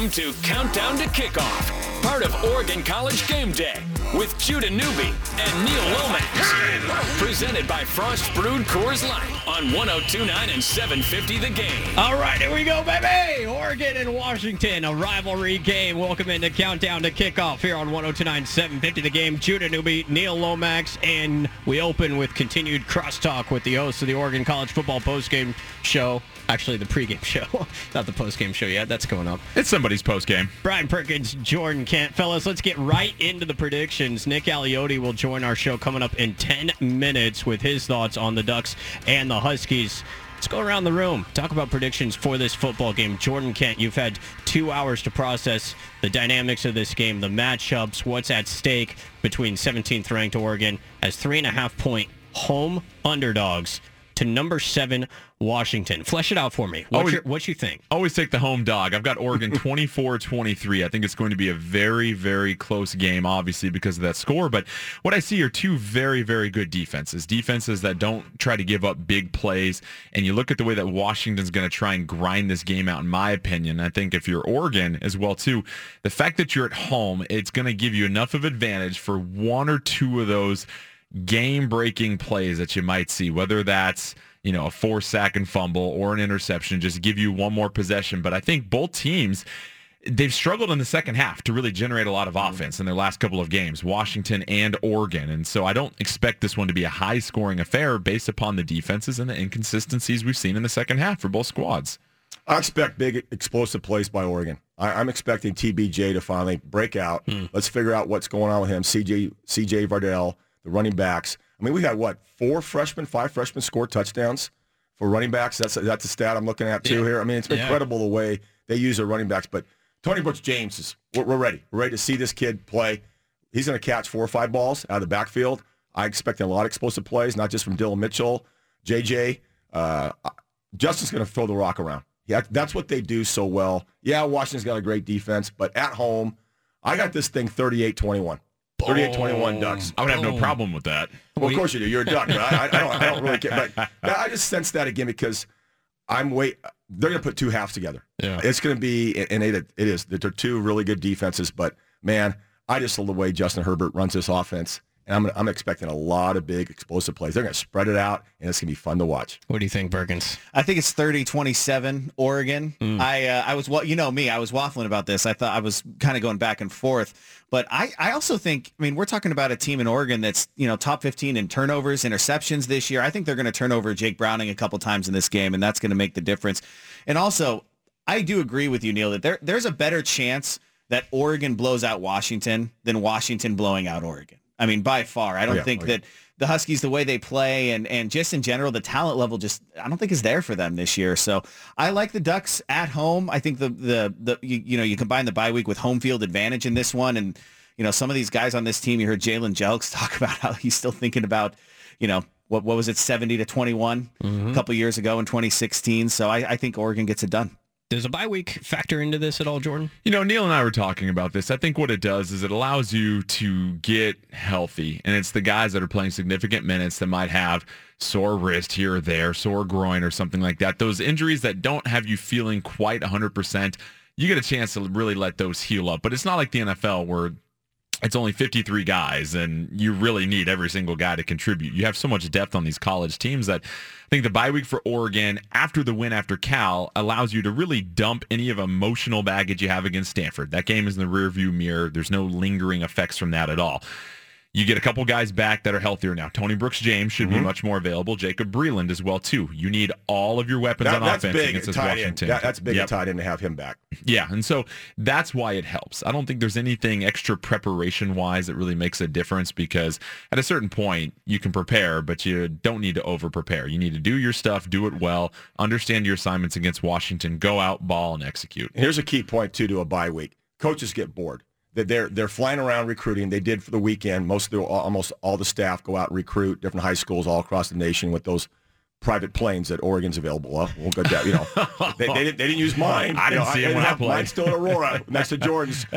Welcome to Countdown to Kickoff, part of Oregon College Game Day with Judah Newby and Neil Lomax. Presented by Frost Brewed Coors Light on 1029 and 750 The Game. All right, here we go, baby. Oregon and Washington, a rivalry game. Welcome into Countdown to Kickoff here on 1029 750 The Game. Judah Newby, Neil Lomax, and we open with continued crosstalk with the host of the Oregon College Football postgame show. Actually, the pregame show, not the postgame show yet. That's going up. It's somebody's postgame. Brian Perkins, Jordan Kent. Fellas, let's get right into the predictions. Nick Aliotti will join our show coming up in 10 minutes with his thoughts on the Ducks and the Huskies. Let's go around the room. Talk about predictions for this football game. Jordan Kent, you've had two hours to process the dynamics of this game, the matchups, what's at stake between 17th ranked Oregon as three and a half point home underdogs to number seven Washington. Flesh it out for me. What's Always- your, what you think? Always take the home dog. I've got Oregon 24-23. I think it's going to be a very, very close game, obviously, because of that score. But what I see are two very, very good defenses. Defenses that don't try to give up big plays. And you look at the way that Washington's going to try and grind this game out, in my opinion. I think if you're Oregon as well, too, the fact that you're at home, it's going to give you enough of advantage for one or two of those game-breaking plays that you might see, whether that's you know a four sack and fumble or an interception, just give you one more possession. But I think both teams they've struggled in the second half to really generate a lot of mm-hmm. offense in their last couple of games, Washington and Oregon. And so I don't expect this one to be a high-scoring affair based upon the defenses and the inconsistencies we've seen in the second half for both squads. I expect big explosive plays by Oregon. I, I'm expecting TBJ to finally break out. Hmm. Let's figure out what's going on with him. CJ CJ Verdell, the running backs. I mean, we had what four freshmen, five freshmen score touchdowns for running backs. That's that's a stat I'm looking at too Yeah. here. I mean, it's Yeah. incredible the way they use their running backs. But Tony Brooks James is we're, we're ready. We're ready to see this kid play. He's going to catch four or five balls out of the backfield. I expect a lot of explosive plays, not just from Dylan Mitchell, JJ. Uh, Justin's going to throw the rock around. Yeah, that's what they do so well. Yeah, Washington's got a great defense, but at home, I got this thing 38-21. 38-21 Ducks. I would have no problem with that. Well, of course you do. You're a duck. But I, I, I don't. I don't really care. But I just sense that again because I'm wait. They're going to put two halves together. Yeah. It's going to be, and it, it is. They're two really good defenses. But man, I just love the way Justin Herbert runs this offense, and I'm I'm expecting a lot of big explosive plays. They're going to spread it out, and it's going to be fun to watch. What do you think, Perkins? I think it's 30-27 Oregon. I uh, I was wa- you know me, I was waffling about this. I thought I was kind of going back and forth. But I, I also think, I mean, we're talking about a team in Oregon that's, you know, top 15 in turnovers, interceptions this year. I think they're going to turn over Jake Browning a couple times in this game, and that's going to make the difference. And also, I do agree with you, Neil, that there there's a better chance that Oregon blows out Washington than Washington blowing out Oregon. I mean, by far. I don't yeah. think Oh, yeah. that the Huskies, the way they play and, and just in general, the talent level just, I don't think is there for them this year. So I like the Ducks at home. I think the, the, the you, you know, you combine the bye week with home field advantage in this one. And, you know, some of these guys on this team, you heard Jalen Jelks talk about how he's still thinking about, you know, what, what was it, 70 to 21 mm-hmm. a couple years ago in 2016. So I, I think Oregon gets it done. Does a bye week factor into this at all, Jordan? You know, Neil and I were talking about this. I think what it does is it allows you to get healthy. And it's the guys that are playing significant minutes that might have sore wrist here or there, sore groin or something like that. Those injuries that don't have you feeling quite 100%, you get a chance to really let those heal up. But it's not like the NFL where it's only 53 guys and you really need every single guy to contribute. You have so much depth on these college teams that I think the bye week for Oregon after the win after Cal allows you to really dump any of emotional baggage you have against Stanford. That game is in the rearview mirror. There's no lingering effects from that at all. You get a couple guys back that are healthier now. Tony Brooks James should be mm-hmm. much more available. Jacob Breeland as well too. You need all of your weapons That- on that's offense big against this. Washington. That- that's big Yep. tied in to have him back. Yeah, and so that's why it helps. I don't think there's anything extra preparation wise that really makes a difference because at a certain point you can prepare, but you don't need to over prepare. You need to do your stuff, do it well, understand your assignments against Washington, go out, ball, and execute. Here's a key point too to a bye week. Coaches get bored. That they're they're flying around recruiting. They did for the weekend. Most of the, almost all the staff go out and recruit different high schools all across the nation with those private planes that Oregon's available. Well, we'll go down. You know, they, they, didn't, they didn't use mine. I You didn't know, see 'em didn't when I played. Mine's still in Aurora next to Jordan's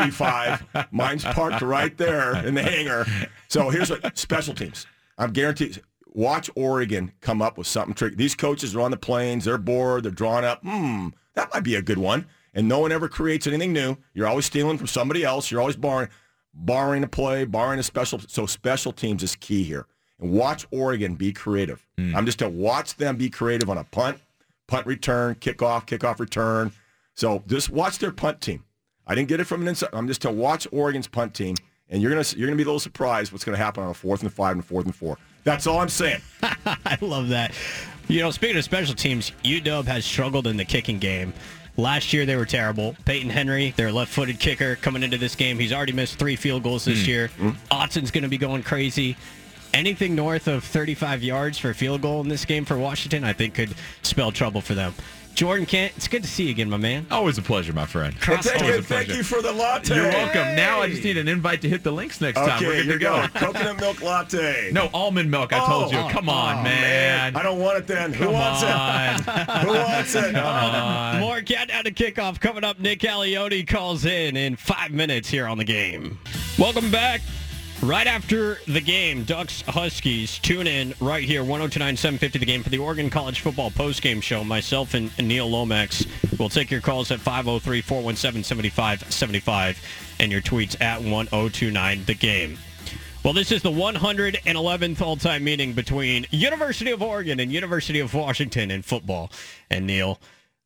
G5. Mine's parked right there in the hangar. So here's what special teams. I'm guaranteed. Watch Oregon come up with something tricky. These coaches are on the planes. They're bored. They're drawn up. Hmm, that might be a good one. And no one ever creates anything new. You're always stealing from somebody else. You're always borrowing, borrowing a play, borrowing a special. So special teams is key here. And watch Oregon be creative. Hmm. I'm just to watch them be creative on a punt, punt return, kickoff, kickoff return. So just watch their punt team. I didn't get it from an inside. I'm just to watch Oregon's punt team, and you're gonna you're gonna be a little surprised what's gonna happen on a fourth and five and fourth and four. That's all I'm saying. I love that. You know, speaking of special teams, UW has struggled in the kicking game. Last year they were terrible. Peyton Henry, their left-footed kicker, coming into this game, he's already missed three field goals this hmm. year. Hmm. Autzen's going to be going crazy. Anything north of 35 yards for a field goal in this game for Washington, I think could spell trouble for them. Jordan Kent, it's good to see you again, my man. Always a pleasure, my friend. And thank, Always you, a thank pleasure. you for the latte. You're welcome. Now I just need an invite to hit the links next time. We're Okay, good here to you go. Coconut milk latte. No, almond milk, I told you. Oh, Come on, oh, man. I don't want it then. Who wants on. it? Who wants it? More countdown to kickoff coming up. Nick Aliotti calls in in five minutes here on the game. Welcome back. Right after the game, Ducks Huskies tune in right here, 1029 750 the game for the Oregon College Football postgame show. Myself and, Neil Lomax will take your calls at 503 417 7575 and your tweets at 1029 the game. Well, this is the 111th all-time meeting between University of Oregon and University of Washington in football. And Neil,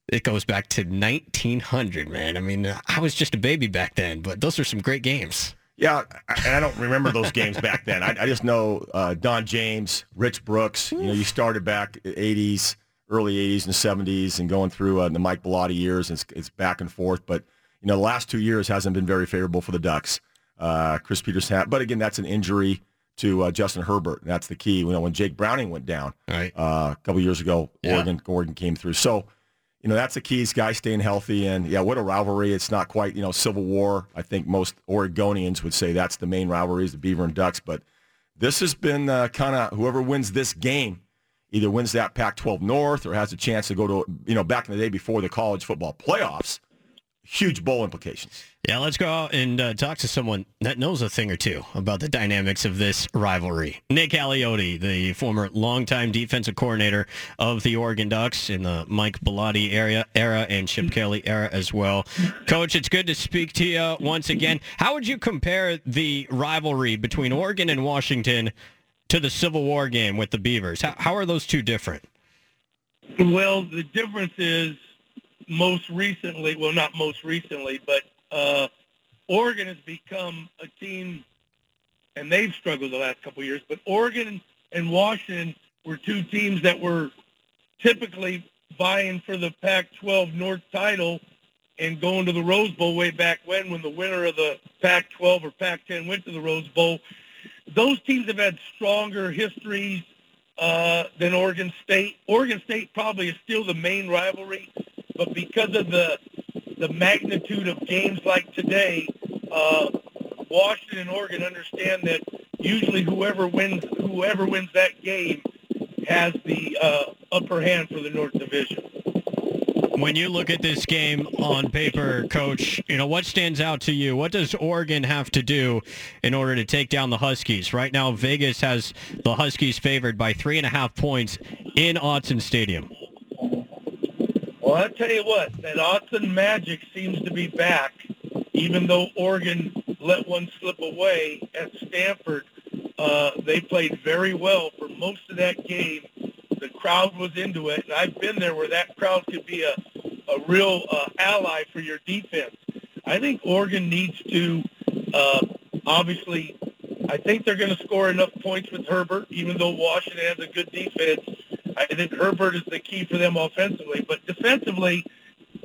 it goes back to 1900, man. I mean, I was just a baby back then, but those are some great games. Yeah, I- and I don't remember those games back then. I, I just know uh, Don James, Rich Brooks. You know, you started back 80s, early 80s and 70s, and going through uh, the Mike Bellotti years. It's, it's back and forth, but you know, the last two years hasn't been very favorable for the Ducks. Uh, Chris Peters had, but again, that's an injury to uh, Justin Herbert. And that's the key. You know, when Jake Browning went down Right. uh, a couple years ago, Yeah. Oregon Oregon came through. So, you know, that's the key is guys staying healthy. And yeah, what a rivalry. It's not quite, you know, Civil War. I think most Oregonians would say that's the main rivalry is the Beaver and Ducks. But this has been uh, kind of whoever wins this game either wins that Pac-12 North or has a chance to go to, you know, back in the day before the college football playoffs, huge bowl implications. Yeah, let's go out and uh, talk to someone that knows a thing or two about the dynamics of this rivalry. Nick Aliotti, the former longtime defensive coordinator of the Oregon Ducks in the Mike Bellotti area, era and Chip Kelly era as well. Coach, it's good to speak to you once again. How would you compare the rivalry between Oregon and Washington to the Civil War game with the Beavers? How, how are those two different? Well, the difference is most recently, well, not most recently, but uh, Oregon has become a team, and they've struggled the last couple of years, but Oregon and Washington were two teams that were typically vying for the Pac-12 North title and going to the Rose Bowl way back when, when the winner of the Pac-12 or Pac-10 went to the Rose Bowl. Those teams have had stronger histories uh, than Oregon State. Oregon State probably is still the main rivalry, but because of the the magnitude of games like today, uh, Washington and Oregon understand that usually whoever wins whoever wins that game has the uh, upper hand for the North Division. When you look at this game on paper, Coach, you know what stands out to you? What does Oregon have to do in order to take down the Huskies? Right now, Vegas has the Huskies favored by three and a half points in Autzen Stadium. Well, I tell you what, that Autzen magic seems to be back, even though Oregon let one slip away at Stanford. Uh, they played very well for most of that game. The crowd was into it, and I've been there where that crowd could be a, a real uh, ally for your defense. I think Oregon needs to, uh, obviously, I think they're going to score enough points with Herbert, even though Washington has a good defense. I think Herbert is the key for them offensively. But defensively,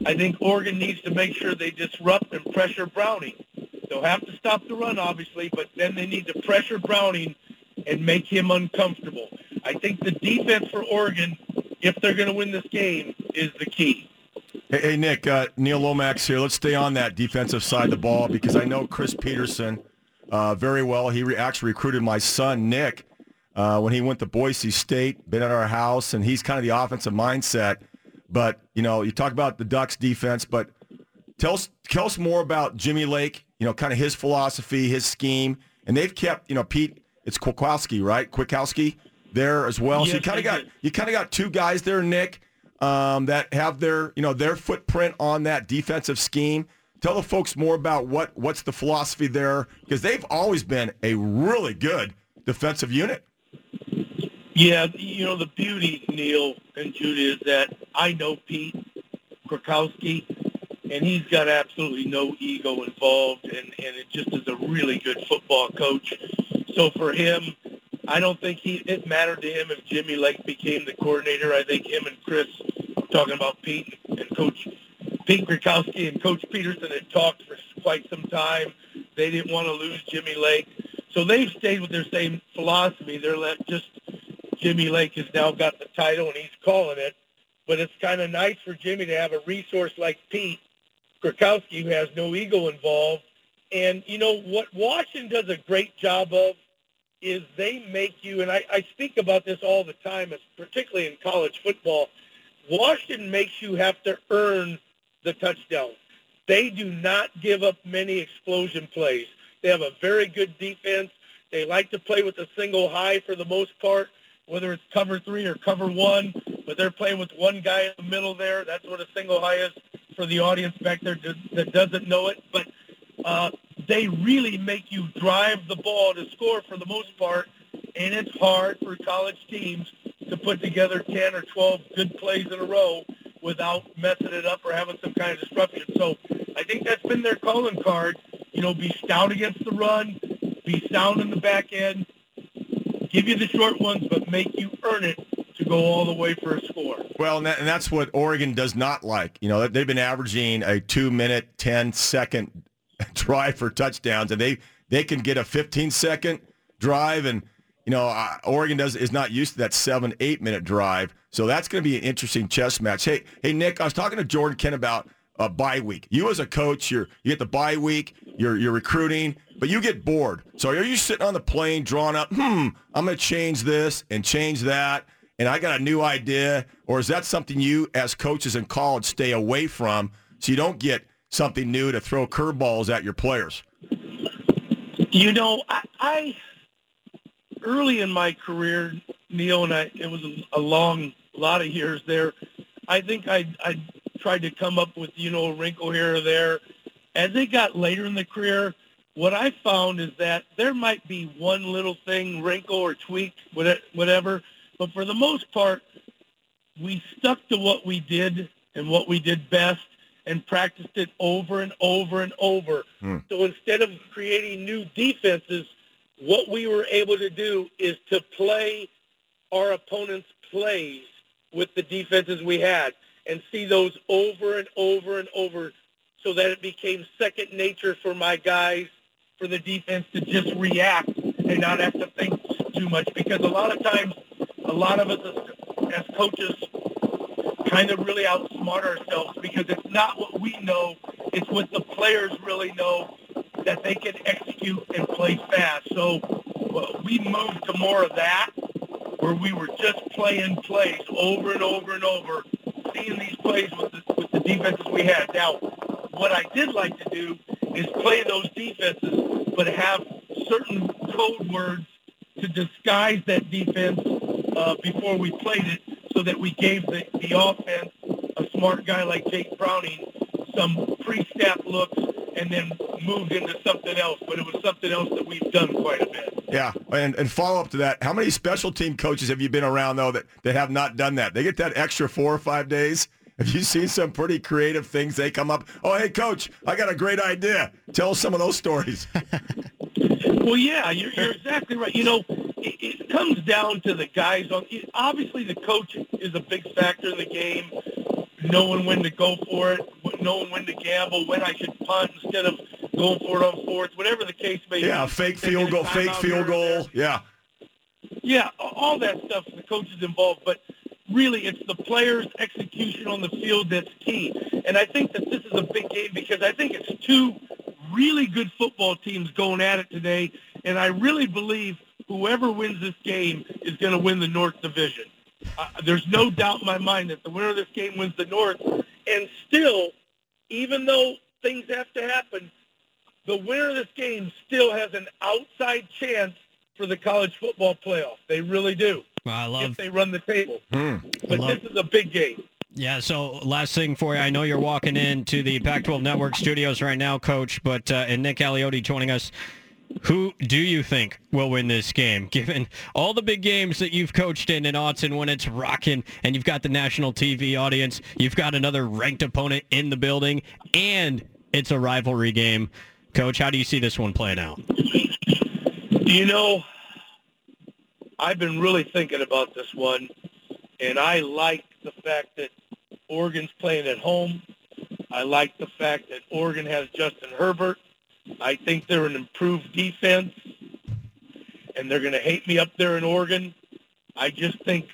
I think Oregon needs to make sure they disrupt and pressure Browning. They'll have to stop the run, obviously, but then they need to pressure Browning and make him uncomfortable. I think the defense for Oregon, if they're going to win this game, is the key. Hey, hey Nick, uh, Neil Lomax here. Let's stay on that defensive side of the ball because I know Chris Petersen uh, very well. He re- actually recruited my son, Nick, uh, when he went to Boise State, been at our house, and he's kind of the offensive mindset. But, you know, you talk about the Ducks defense, but tell us, tell us more about Jimmy Lake, you know, kind of his philosophy, his scheme. And they've kept, you know, Pete, it's Kwiatkowski, right? Kwiatkowski there as well. so you kind of got did. you kind of got two guys there, Nick. um, that have their you know their footprint on that defensive scheme. Tell the folks more about what what's the philosophy there because they've always been a really good defensive unit. Yeah, you know the beauty, Neil and Judy, is that I know Pete Kwiatkowski, and he's got absolutely no ego involved, and and it just is a really good football coach. So for him, I don't think he it mattered to him if Jimmy Lake became the coordinator. I think him and Chris, talking about Pete and Coach Pete Kwiatkowski and Coach Petersen had talked for quite some time. They didn't want to lose Jimmy Lake, so they've stayed with their same philosophy. They're let just Jimmy Lake has now got the title and he's calling it. But it's kind of nice for Jimmy to have a resource like Pete Kwiatkowski who has no ego involved. And you know what Washington does a great job of is they make you, and I, I speak about this all the time, particularly in college football, Washington makes you have to earn the touchdown. They do not give up many explosion plays. They have a very good defense. They like to play with a single high for the most part, whether it's cover three or cover one, but they're playing with one guy in the middle there. That's what a single high is for the audience back there that doesn't know it. But uh, they really make you drive the ball to score for the most part, and it's hard for college teams to put together 10 or 12 good plays in a row without messing it up or having some kind of disruption. So I think that's been their calling card. You know, be stout against the run, be sound in the back end, give you the short ones, but make you earn it to go all the way for a score. Well, and, that, and that's what Oregon does not like. You know, they've been averaging a two-minute, 10-second drive for touchdowns, and they they can get a 15 second drive, and you know Oregon does is not used to that seven eight minute drive, so that's going to be an interesting chess match. Hey hey Nick, I was talking to Jordan Kent about a bye week. You as a coach, you're you get the bye week, you're you're recruiting, but you get bored. So are you sitting on the plane drawing up? Hmm, I'm going to change this and change that. And I got a new idea, or is that something you, as coaches in college, stay away from so you don't get something new to throw curveballs at your players? You know, I, I early in my career, Neil, and I, it was a, long, lot of years there. I think I, I tried to come up with, you know, a wrinkle here or there. As it got later in the career, what I found is that there might be one little thing, wrinkle or tweak, whatever, but for the most part, we stuck to what we did and what we did best and practiced it over and over and over. Hmm. So instead of creating new defenses, what we were able to do is to play our opponent's plays with the defenses we had and see those over and over and over so that it became second nature for my guys, for the defense to just react and not have to think too much. Because a lot of times, a lot of us as, as coaches kind of really outsmart ourselves because it's not what we know, it's what the players really know that they can execute and play fast. So well, we moved to more of that where we were just playing plays over and over and over, seeing these plays with the, with the defenses we had. Now, what I did like to do is play those defenses, but have certain code words to disguise that defense uh, before we played it so that we gave the, the offense, a smart guy like Jake Browning, some pre-snap looks and then moved into something else. But it was something else that we've done quite a bit. Yeah, and, and follow up to that, how many special team coaches have you been around, though, that, that have not done that? They get that extra four or five days. Have you seen some pretty creative things they come up? Oh, hey, coach, I got a great idea. Tell us some of those stories. well, yeah, you're, you're exactly right. You know, it, it comes down to the guys on. Obviously, the coach is a big factor in the game. Knowing when to go for it, knowing when to gamble, when I should punt instead of going for it on fourth, whatever the case may yeah, be. Yeah, fake field goal, fake field goal. Yeah. Yeah, all that stuff. The coach is involved, but really, it's the players' execution on the field that's key. And I think that this is a big game because I think it's two really good football teams going at it today, and I really believe whoever wins this game is going to win the North Division. Uh, there's no doubt in my mind that the winner of this game wins the North. And still, even though things have to happen, the winner of this game still has an outside chance for the college football playoff. They really do. I love if they run the table. Mm, but love, this is a big game. Yeah, so last thing for you. I know you're walking into the Pac-12 Network studios right now, Coach, but uh, and Nick Aliotti joining us. Who do you think will win this game, given all the big games that you've coached in in Autzen when it's rocking and you've got the national TV audience, you've got another ranked opponent in the building, and it's a rivalry game. Coach, how do you see this one playing out? You know, I've been really thinking about this one, and I like the fact that Oregon's playing at home. I like the fact that Oregon has Justin Herbert. I think they're an improved defense, and they're going to hate me up there in Oregon. I just think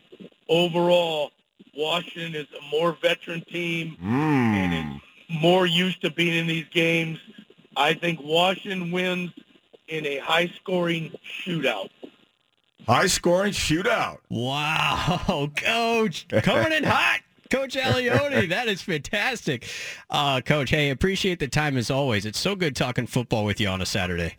overall, Washington is a more veteran team hmm. and is more used to being in these games. I think Washington wins in a high-scoring shootout. High scoring shootout. Wow, Coach, coming in hot. Coach Aliotti, that is fantastic. Uh, Coach, hey, appreciate the time as always. It's so good talking football with you on a Saturday.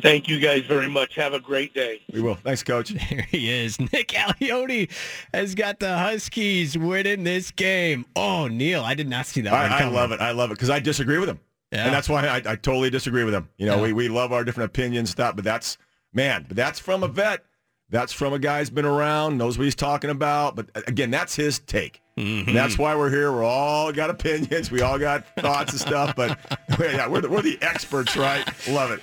Thank you guys very much. Have a great day. We will. Thanks, coach. There he is. Nick Aliotti has got the Huskies winning this game. Oh, Neil, I did not see that one I, I love it. I love it because I disagree with him. Yeah. And that's why I, I totally disagree with him. You know, Yeah. we, we love our different opinions, stuff, but that's, man, but that's from a vet. That's from a guy who's been around, knows what he's talking about. But uh, again, that's his take. Mm-hmm. That's why we're here. We're all got opinions. We all got thoughts and stuff. But yeah, we're the, we're the experts, right? Love it.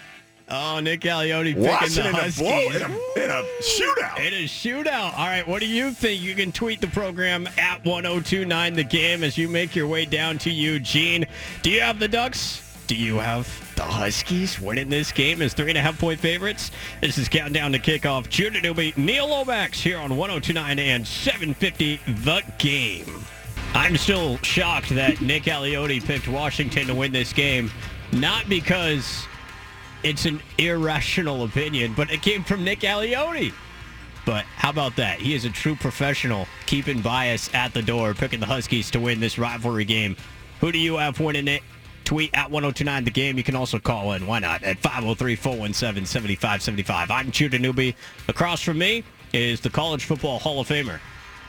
Oh, Nick Aliotti picking the in a, blow, in, a, in a shootout. In a shootout. All right, what do you think? You can tweet the program at 1029 The Game as you make your way down to Eugene. Do you have the Ducks? Do you have the Huskies winning this game as three and a half point favorites? This is Countdown to Kickoff. Judah Newby, Neil Lomax here on 1029 and 750 The Game. I'm still shocked that Nick Aliotti picked Washington to win this game, not because it's an irrational opinion, but it came from Nick Aliotti. But how about that? He is a true professional, keeping bias at the door, picking the Huskies to win this rivalry game. Who do you have winning it? Tweet at 1029 the game. You can also call in. Why not? At 503 417 7575. I'm Judah Newby. Across from me is the College Football Hall of Famer,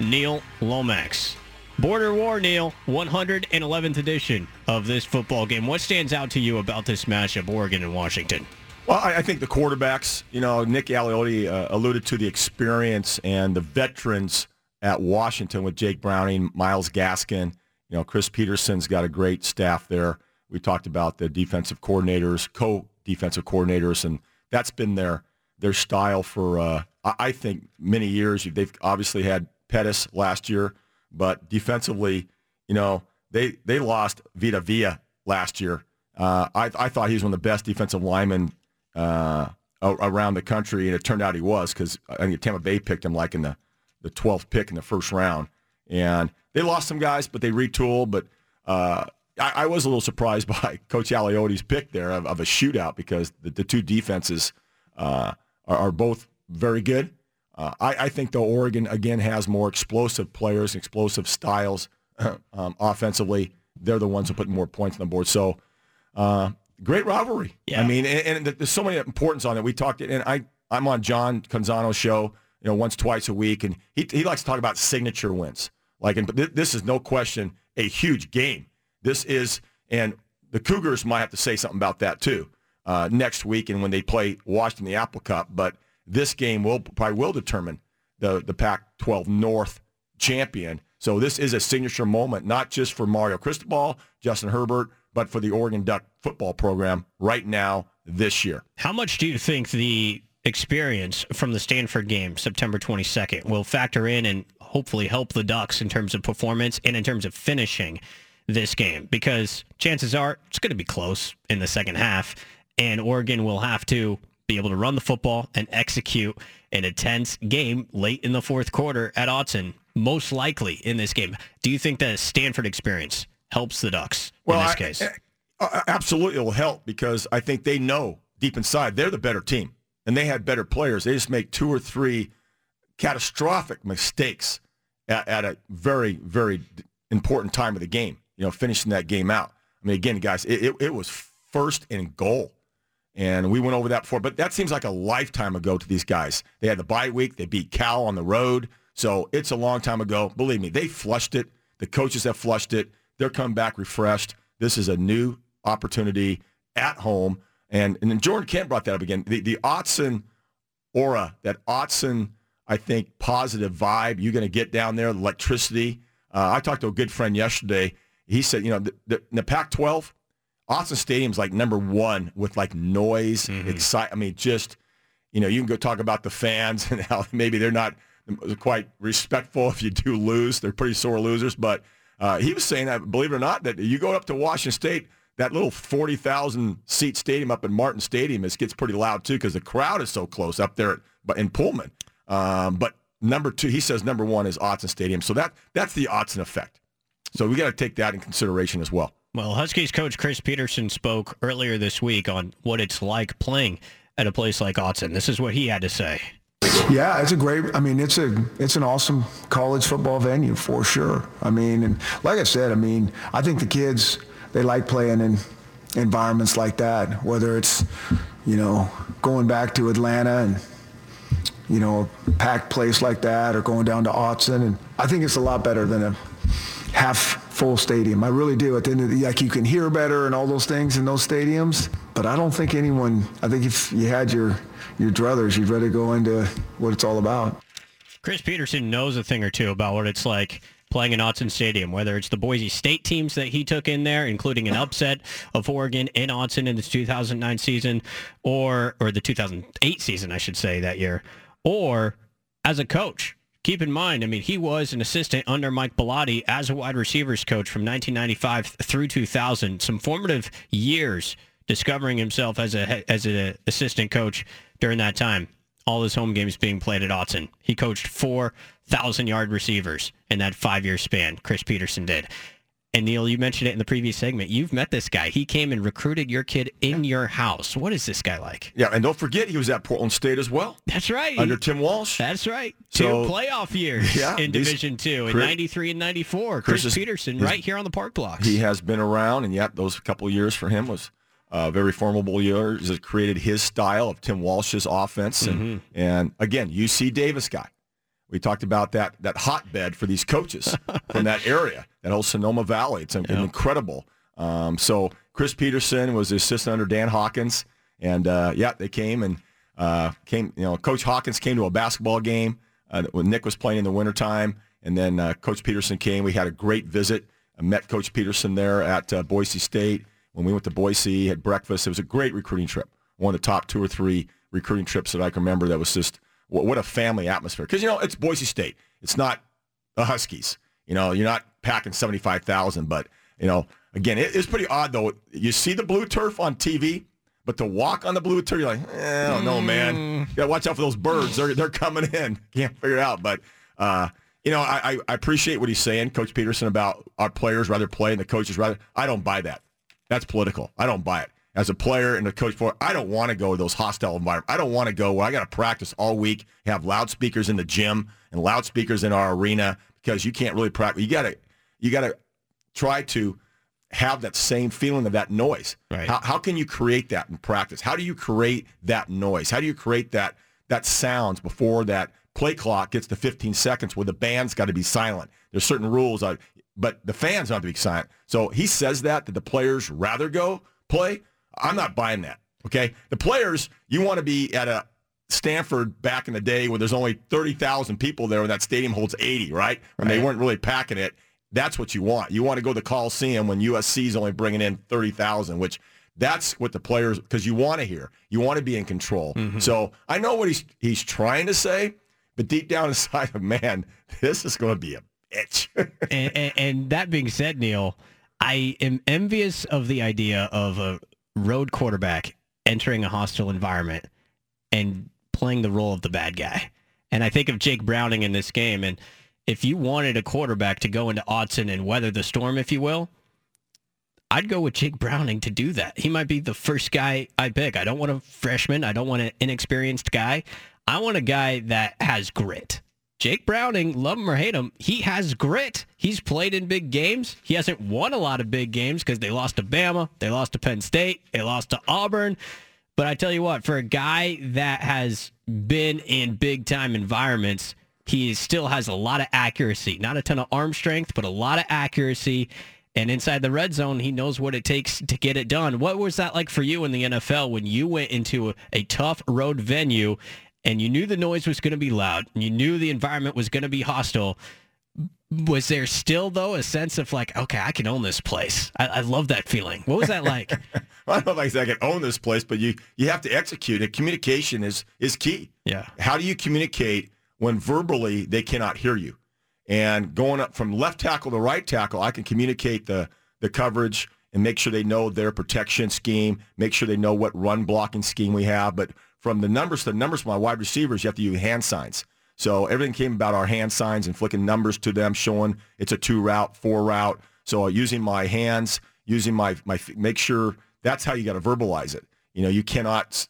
Neil Lomax. Border War, Neil, 111th edition of this football game. What stands out to you about this matchup, Oregon and Washington? Well, I, I think the quarterbacks, you know, Nick Aliotti uh, alluded to the experience and the veterans at Washington with Jake Browning, Myles Gaskin. You know, Chris Petersen's got a great staff there. We talked about the defensive coordinators, co-defensive coordinators, and that's been their their style for uh, I, think many years. They've obviously had Pettis last year, but defensively, you know, they they lost Vita Vea last year. Uh, I, I thought he was one of the best defensive linemen uh, around the country, and it turned out he was because I think Tampa Bay picked him like in the, the 12th pick in the first round. And they lost some guys, but they retooled. But uh, I, I was a little surprised by Coach Aliotti's pick there of, of a shootout because the, the two defenses uh, are, are both very good. Uh, I, I think though Oregon again has more explosive players, explosive styles um, offensively. They're the ones who put more points on the board. So uh, great rivalry. Yeah. I mean, and, and there's so many importance on it. We talked, and I I'm on John Canzano's show, you know, once twice a week, and he he likes to talk about signature wins. Like, and th- this is no question a huge game. This is, and the Cougars might have to say something about that too uh, next week, and when they play Washington the Apple Cup. But this game will probably will determine the the Pac-12 North champion. So this is a signature moment, not just for Mario Cristobal, Justin Herbert, but for the Oregon Duck football program right now this year. How much do you think the experience from the Stanford game, September 22nd, will factor in and hopefully help the Ducks in terms of performance and in terms of finishing this game? Because chances are it's going to be close in the second half, and Oregon will have to be able to run the football and execute in a tense game late in the fourth quarter at Autzen, most likely in this game. Do you think the Stanford experience helps the Ducks in this I- case? uh, absolutely, it will help because I think they know deep inside they're the better team, and they had better players. They just make two or three catastrophic mistakes at, at a very, very important time of the game. You know, finishing that game out. I mean, again, guys, it, it, it was first and goal. And we went over that before, but that seems like a lifetime ago to these guys. They had the bye week. They beat Cal on the road. So it's a long time ago. Believe me, they flushed it. The coaches have flushed it. They're coming back refreshed. This is a new opportunity at home. And, and then Jordan Kent brought that up again. The, the Autzen aura, that Autzen, I think, positive vibe you're going to get down there, electricity. Uh, I talked to a good friend yesterday. He said, you know, the, the, the Pac-12, Autzen Stadium's like number one with like noise, mm-hmm. excite. I mean, just, you know, you can go talk about the fans and how maybe they're not quite respectful if you do lose. They're pretty sore losers. But uh, he was saying that, believe it or not, that you go up to Washington State, that little 40,000 seat stadium up in Martin Stadium it gets pretty loud too because the crowd is so close up there in Pullman. Um, but number two, he says number one is Autzen Stadium. So that that's the Autzen effect. So we got to take that in consideration as well. Well, Huskies coach Chris Petersen spoke earlier this week on what it's like playing at a place like Autzen. This is what he had to say. Yeah, it's a great. I mean, it's a it's an awesome college football venue for sure. I mean, and like I said, I mean, I think the kids they like playing in environments like that. Whether it's you know going back to Atlanta and you know a packed place like that, or going down to Autzen, and I think it's a lot better than a half full stadium. I really do. At the end of the like you can hear better and all those things in those stadiums. But I don't think anyone. I think if you had your your druthers, you'd rather go into what it's all about. Chris Petersen knows a thing or two about what it's like playing in Autzen Stadium, whether it's the Boise State teams that he took in there, including an upset of Oregon in Autzen in the 2009 season, or or the 2008 season, I should say, that year, or as a coach keep in mind, I mean, he was an assistant under Mike Bellotti as a wide receivers coach from 1995 through 2000. Some formative years discovering himself as a as an assistant coach during that time. All his home games being played at Autzen. He coached 4,000 yard receivers in that five year span. Chris Petersen did. And Neil, you mentioned it in the previous segment. You've met this guy. He came and recruited your kid in your house. What is this guy like? Yeah, and don't forget he was at Portland State as well. That's right. Under Tim Walsh. That's right. Two so, playoff years yeah, in Division Two in '93 and '94. Chris, Chris Petersen, right here on the park blocks. He has been around, and yet those couple years for him was uh, very formidable years. It created his style of Tim Walsh's offense, and, mm-hmm. and again, UC Davis guy. We talked about that that hotbed for these coaches from that area, that whole Sonoma Valley. It's yep. incredible. Um, so Chris Petersen was the assistant under Dan Hawkins, and uh, yeah, they came and uh, came. You know, Coach Hawkins came to a basketball game uh, when Nick was playing in the wintertime, and then uh, Coach Petersen came. We had a great visit. I met Coach Petersen there at uh, Boise State when we went to Boise, had breakfast. It was a great recruiting trip. One of the top two or three recruiting trips that I can remember. That was just what a family atmosphere. Because, you know, it's Boise State. It's not the Huskies. You know, you're not packing 75,000. But, you know, again, it, it's pretty odd, though. You see the blue turf on TV, but to walk on the blue turf, you're like, eh, I don't know, man. Mm. You got to watch out for those birds. They're, they're coming in. Can't figure it out. But, uh, you know, I, I appreciate what he's saying, Coach Petersen, about our players rather play and the coaches rather. I don't buy that. That's political. I don't buy it as a player and a coach for I don't want to go to those hostile environments. I don't want to go where I got to practice all week, have loudspeakers in the gym and loudspeakers in our arena because you can't really practice. You got to you got to try to have that same feeling of that noise. Right. How, how can you create that in practice? How do you create that noise? How do you create that that sounds before that play clock gets to 15 seconds where the band's got to be silent? There's certain rules, uh, but the fans don't have to be silent. So he says that that the players rather go play. I'm not buying that. Okay, the players, you want to be at a Stanford back in the day where there's only 30,000 people there and that stadium holds 80, right? And right. they weren't really packing it. That's what you want. You want to go to the Coliseum when USC is only bringing in 30,000, which that's what the players, because you want to hear. You want to be in control. Mm-hmm. So I know what he's he's trying to say, but deep down inside of man, this is going to be a bitch. and, and, and that being said, Neil, I am envious of the idea of a road quarterback entering a hostile environment and playing the role of the bad guy. And I think of Jake Browning in this game. And if you wanted a quarterback to go into Autzen and weather the storm, if you will, I'd go with Jake Browning to do that. He might be the first guy I pick. I don't want a freshman. I don't want an inexperienced guy. I want a guy that has grit. Jake Browning, love him or hate him, he has grit. He's played in big games. He hasn't won a lot of big games because they lost to Bama, they lost to Penn State, they lost to Auburn. But I tell you what, for a guy that has been in big time environments, he still has a lot of accuracy. Not a ton of arm strength, but a lot of accuracy. And inside the red zone, he knows what it takes to get it done. What was that like for you in the NFL when you went into a, a tough road venue and you knew the noise was going to be loud and you knew the environment was going to be hostile? Was there still, though, a sense of like, okay, I can own this place? I, I love that feeling. What was that like? I don't know if I can own this place, but you you have to execute it. Communication is is key. Yeah. How do you communicate when verbally they cannot hear you? And going up from left tackle to right tackle, I can communicate the the coverage and make sure they know their protection scheme, make sure they know what run blocking scheme we have. But from the numbers to the numbers from my wide receivers, you have to use hand signs. So everything came about our hand signs and flicking numbers to them, showing it's a two route, four route. So using my hands, using my my make sure that's how you got to verbalize it. You know, you cannot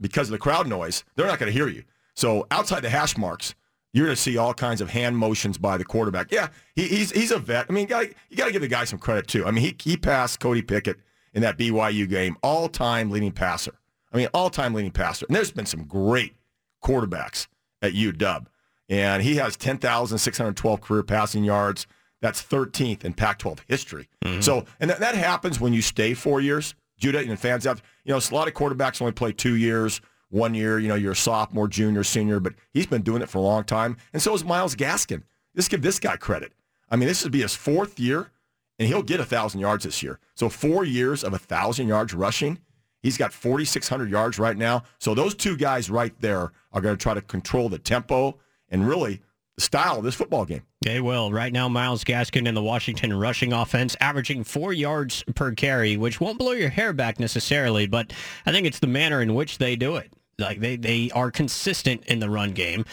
because of the crowd noise, they're not going to hear you. So outside the hash marks, you're going to see all kinds of hand motions by the quarterback. Yeah, he, he's he's a vet. I mean, you got you to give the guy some credit too. I mean, he he passed Cody Pickett in that BYU game, all time leading passer. I mean, all time leading passer. And there's been some great quarterbacks at UW, and he has 10,612 career passing yards. That's 13th in Pac-12 history. Mm-hmm. So, and that, that happens when you stay four years. Judah and fans out. You know, a lot of quarterbacks only play two years one year, you know, you're a sophomore, junior, senior, but he's been doing it for a long time. And so is Myles Gaskin. Let's give this guy credit. I mean, this would be his fourth year, and he'll get a 1,000 yards this year. So four years of a 1,000 yards rushing. He's got 4,600 yards right now. So those two guys right there are going to try to control the tempo and really the style of this football game. They will. Right now, Myles Gaskin in the Washington rushing offense, averaging four yards per carry, which won't blow your hair back necessarily, but I think it's the manner in which they do it. Like they, they are consistent in the run game.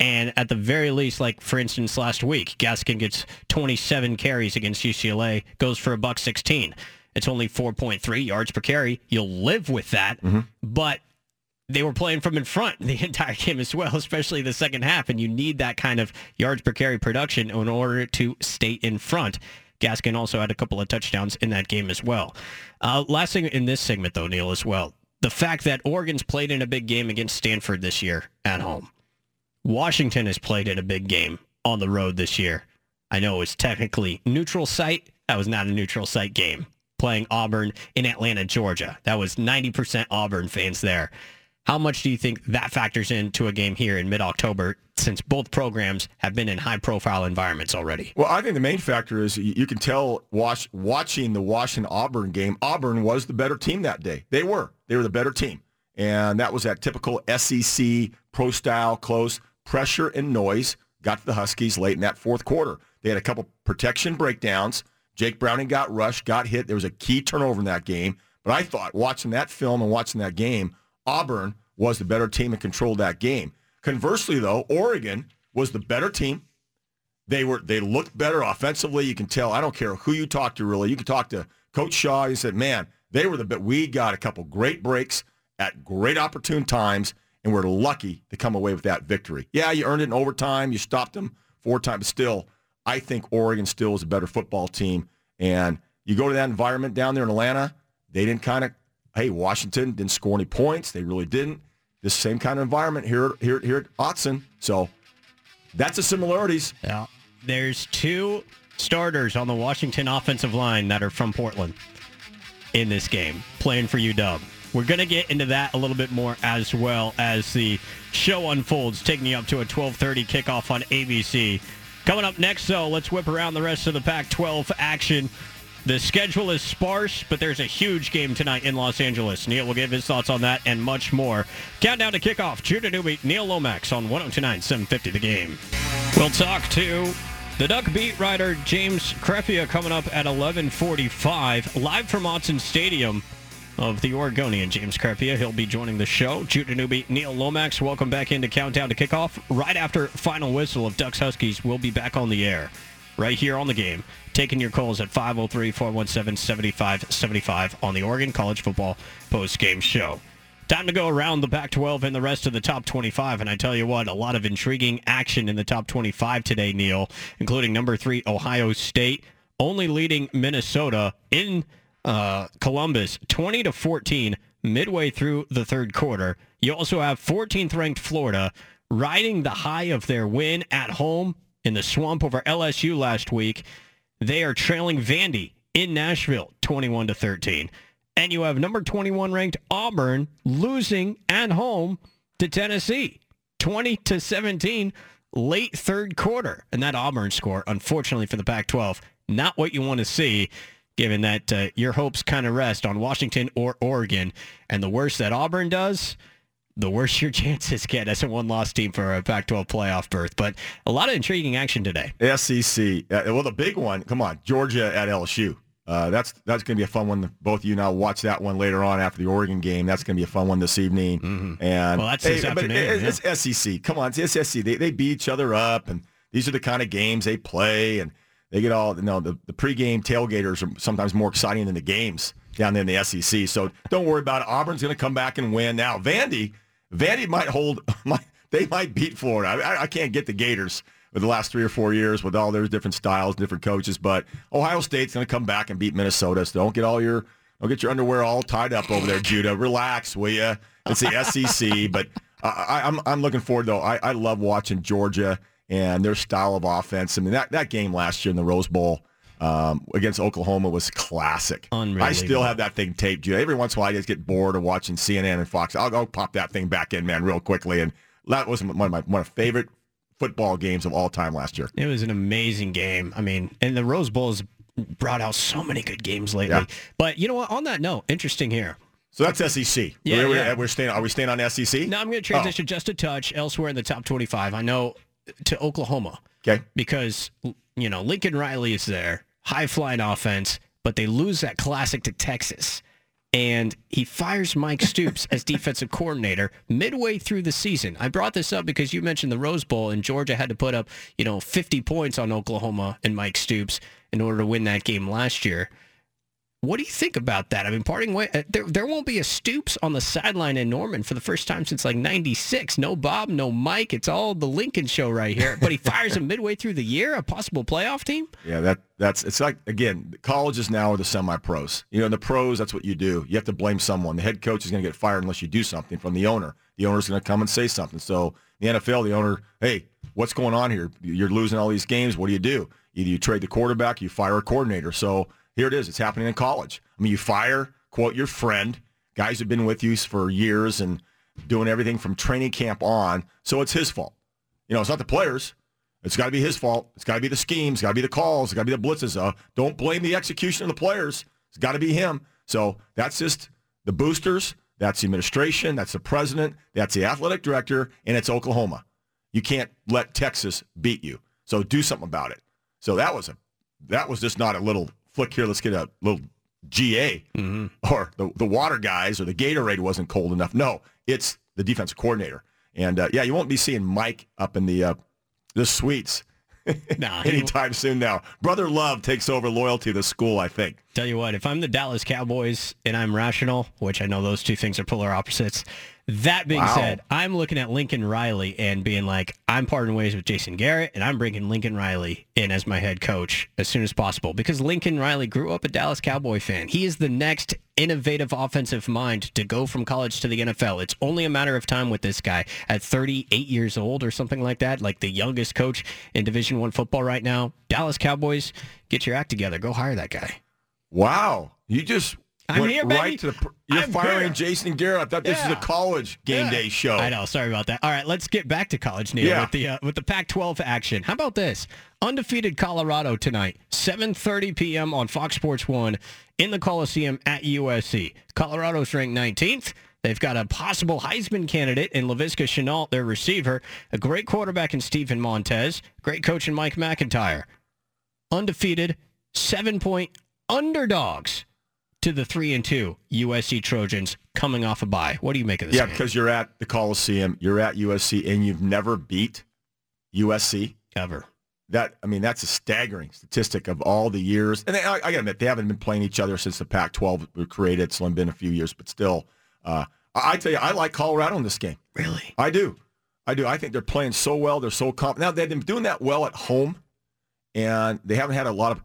And at the very least, like for instance, last week, Gaskin gets 27 carries against UCLA, goes for a buck 16. It's only 4.3 yards per carry. You'll live with that, mm-hmm. but they were playing from in front the entire game as well, especially the second half, and you need that kind of yards per carry production in order to stay in front. Gaskin also had a couple of touchdowns in that game as well. Uh, last thing in this segment, though, Neil, as well the fact that Oregon's played in a big game against Stanford this year at home. Washington has played in a big game on the road this year. I know it's technically neutral site. That was not a neutral site game. Playing Auburn in Atlanta, Georgia. That was 90% Auburn fans there. How much do you think that factors into a game here in mid-October since both programs have been in high-profile environments already? Well, I think the main factor is you can tell watch, watching the Washington Auburn game, Auburn was the better team that day. They were. They were the better team. And that was that typical SEC pro-style close pressure and noise got to the Huskies late in that fourth quarter. They had a couple protection breakdowns. Jake Browning got rushed, got hit. There was a key turnover in that game. But I thought watching that film and watching that game, Auburn was the better team and controlled that game. Conversely, though, Oregon was the better team. They were they looked better offensively. You can tell. I don't care who you talk to, really. You can talk to Coach Shaw. He said, "Man, they were the bit. We got a couple great breaks at great opportune times, and we're lucky to come away with that victory. Yeah, you earned it in overtime. You stopped them four times. Still, I think Oregon still is a better football team. And you go to that environment down there in Atlanta. They didn't kind of hey, Washington didn't score any points. They really didn't. This same kind of environment here, here, here at Autzen. So that's the similarities. Yeah. There's two starters on the Washington offensive line that are from Portland in this game playing for UW. We're going to get into that a little bit more as well as the show unfolds, taking you up to a 12:30 kickoff on ABC. Coming up next, though, let's whip around the rest of the Pac-12 action. The schedule is sparse, but there's a huge game tonight in Los Angeles. Neil will give his thoughts on that and much more. Countdown to kickoff. Judah Newby, Neil Lomax on 1029 750 The Game. We'll talk to the Duck beat writer James Crepea coming up at 1145, live from Autzen Stadium of the Oregonian, James Crepea. He'll be joining the show. Judah Newby, Neil Lomax, welcome back into Countdown to Kickoff. Right after final whistle of Ducks Huskies, we'll be back on the air right here on the game taking your calls at 503-417-7575 on the Oregon College Football Post Game Show. Time to go around the Pac-12 and the rest of the top 25, and I tell you what, a lot of intriguing action in the top 25 today, Neil, including number three Ohio State, only leading Minnesota in uh, Columbus 20 to 14 midway through the third quarter. You also have 14th ranked Florida riding the high of their win at home in the swamp over LSU last week. They are trailing Vandy in Nashville 21 to 13. And you have number 21 ranked Auburn losing at home to Tennessee 20 to 17 late third quarter. And that Auburn score, unfortunately for the Pac-12, not what you want to see given that uh, your hopes kind of rest on Washington or Oregon. And the worse that Auburn does, the worse your chances get as a one-loss team for a Pac-12 playoff berth. But a lot of intriguing action today. SEC. Uh, well, the big one. Come on, Georgia at LSU. Uh, that's that's going to be a fun one. Both of you now watch that one later on after the Oregon game. That's going to be a fun one this evening. Mm-hmm. And Well, that's this but afternoon, it- yeah. it's SEC. Come on, it's SEC. They they beat each other up, and these are the kind of games they play, and they get all. You know, the the pregame tailgaters are sometimes more exciting than the games down there in the SEC. So don't worry about it. Auburn's going to come back and win. Now, Vandy, Vandy might hold. Might, they might beat Florida. I, I can't get the Gators with the last three or four years with all their different styles, different coaches. But Ohio State's going to come back and beat Minnesota. So don't get all your don't get your underwear all tied up over there, Judah. Relax, will you? It's the SEC, but I, I, I'm I'm looking forward though. I, I love watching Georgia and their style of offense. I mean that that game last year in the Rose Bowl. Um, against Oklahoma was classic. I still have that thing taped. Every once in a while, I just get bored of watching CNN and Fox. I'll go pop that thing back in, man, real quickly. And that was one of my one of my favorite football games of all time last year. It was an amazing game. I mean, and the Rose Bowl has brought out so many good games lately. Yeah. But you know what? On that note, interesting here. So that's SEC. Yeah, we're, yeah. we're staying. Are we staying on SEC? No, I'm going to transition just a touch elsewhere in the top 25. I know to Oklahoma Okay. because you know Lincoln Riley is there, high flying offense, but they lose that classic to Texas. And he fires Mike Stoops as defensive coordinator midway through the season. I brought this up because you mentioned the Rose Bowl and Georgia had to put up, you know, 50 points on Oklahoma and Mike Stoops in order to win that game last year. What do you think about that? I mean, parting way, uh, there, there won't be a Stoops on the sideline in Norman for the first time since like 96. No Bob, no Mike. It's all the Lincoln show right here. But he fires him midway through the year, a possible playoff team? Yeah, that that's it's like again, colleges now are the semi-pros. You know, in the pros, that's what you do. You have to blame someone. The head coach is going to get fired unless you do something from the owner. The owner's going to come and say something. So the NFL, the owner, hey, what's going on here? You're losing all these games. What do you do? Either you trade the quarterback, you fire a coordinator. So here it is. It's happening in college. I mean, you fire, quote your friend, guys who've been with you for years and doing everything from training camp on. So it's his fault. You know, it's not the players. It's got to be his fault. It's got to be the schemes. Got to be the calls. Got to be the blitzes. Uh, don't blame the execution of the players. It's got to be him. So that's just the boosters. That's the administration. That's the president. That's the athletic director. And it's Oklahoma. You can't let Texas beat you. So do something about it. So that was a that was just not a little flick here. Let's get a little GA or the, the water guys or the Gatorade wasn't cold enough. No, it's the defensive coordinator. And uh, yeah, you won't be seeing Mike up in the uh, the suites Nah, anytime soon now. Brother Love takes over loyalty to the school, I think. Tell you what, if I'm the Dallas Cowboys and I'm rational, which I know those two things are polar opposites, that being Wow. said, I'm looking at Lincoln Riley and being like, I'm parting ways with Jason Garrett and I'm bringing Lincoln Riley in as my head coach as soon as possible because Lincoln Riley grew up a Dallas Cowboy fan. He is the next innovative offensive mind to go from college to the NFL. It's only a matter of time with this guy at 38 years old or something like that, like the youngest coach in Division 1 football right now. Dallas Cowboys, get your act together. Go hire that guy. Wow, you just I'm went here, baby. right to the. pr- You're I'm firing here. Jason Garrett. I thought this was Yeah. a college game Yeah. day show. I know. Sorry about that. All right, let's get back to college, Neil, Yeah. with the uh, with the Pac-12 action. How about this? Undefeated Colorado tonight, 7:30 p.m. on Fox Sports One in the Coliseum at USC. Colorado's ranked 19th. They've got a possible Heisman candidate in Laviska Shenault, their receiver, a great quarterback in Steven Montez, great coach in Mike MacIntyre. Undefeated, seven-point underdogs to the three and two USC Trojans coming off a bye. What do you make of this? yeah, game? because you're at the Coliseum, you're at USC, and you've never beat USC. ever. That I mean, that's a staggering statistic of all the years. And they, I, I gotta admit, they haven't been playing each other since the Pac-12 was created. It's only been a few years, but still, uh, I, I tell you, I like Colorado in this game. Really? I do. I do. I think they're playing so well. They're so confident. Now, they've been doing that well at home, and they haven't had a lot of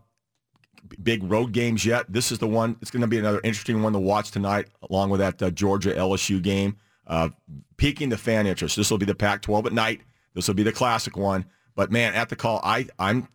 big road games yet. This is the one. It's going to be another interesting one to watch tonight, along with that uh, Georgia LSU game. uh, piquing the fan interest. This will be the Pac-12 at night. This will be the classic one. But man, at the call, I I'm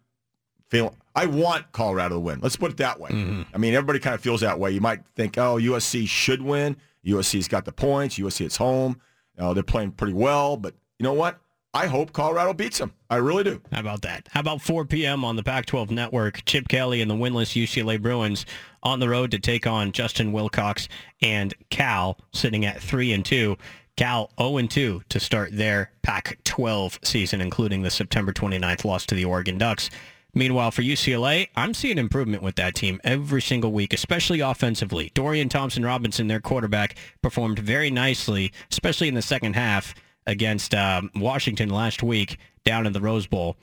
feeling I want Colorado to win. Let's put it that way. I mean, everybody kind of feels that way. You might think, oh, USC should win. USC's got the points. USC it's home. Know, they're playing pretty well. But you know what? I hope Colorado beats them. I really do. How about that? How about 4 p.m. on the Pac-12 network? Chip Kelly and the winless UCLA Bruins on the road to take on Justin Wilcox and Cal, sitting at three and two. Cal 0 and 2 to start their Pac-12 season, including the September 29th loss to the Oregon Ducks. Meanwhile, for UCLA, I'm seeing improvement with that team every single week, especially offensively. Dorian Thompson Robinson, their quarterback, performed very nicely, especially in the second half against um, Washington last week down in the Rose Bowl.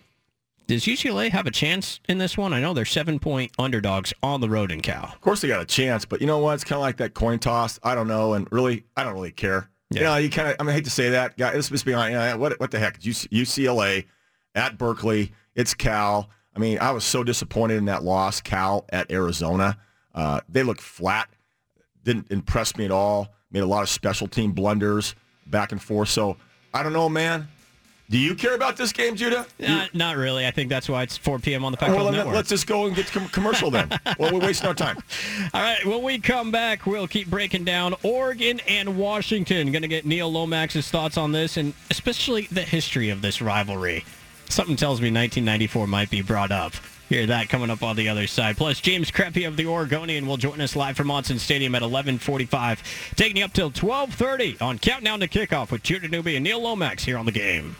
Does UCLA have a chance in this one? I know they're seven point underdogs on the road in Cal. Of course, they got a chance, but you know what? It's kind of like that coin toss. I don't know, and really, I don't really care. You Yeah. know, you kind of. I mean, I hate to say that, guy. This must be on. You know, what? What the heck? UCLA at Berkeley. It's Cal. I mean, I was so disappointed in that loss. Cal at Arizona. Uh, they looked flat. Didn't impress me at all. Made a lot of special team blunders back and forth. So I don't know, man. Do you care about this game, Judah? Not, not really. I think that's why it's 4 p.m. on the Pac-12 Well, network. let's just go and get commercial then. well, we're wasting our time. All right, when we come back, we'll keep breaking down Oregon and Washington. Going to get Neil Lomax's thoughts on this and especially the history of this rivalry. Something tells me 1994 might be brought up. Hear that coming up on the other side. Plus, James Crepea of the Oregonian will join us live from Monson Stadium at 11:45, taking you up till 12:30 on Countdown to Kickoff with Judah Newby and Neil Lomax here on the game.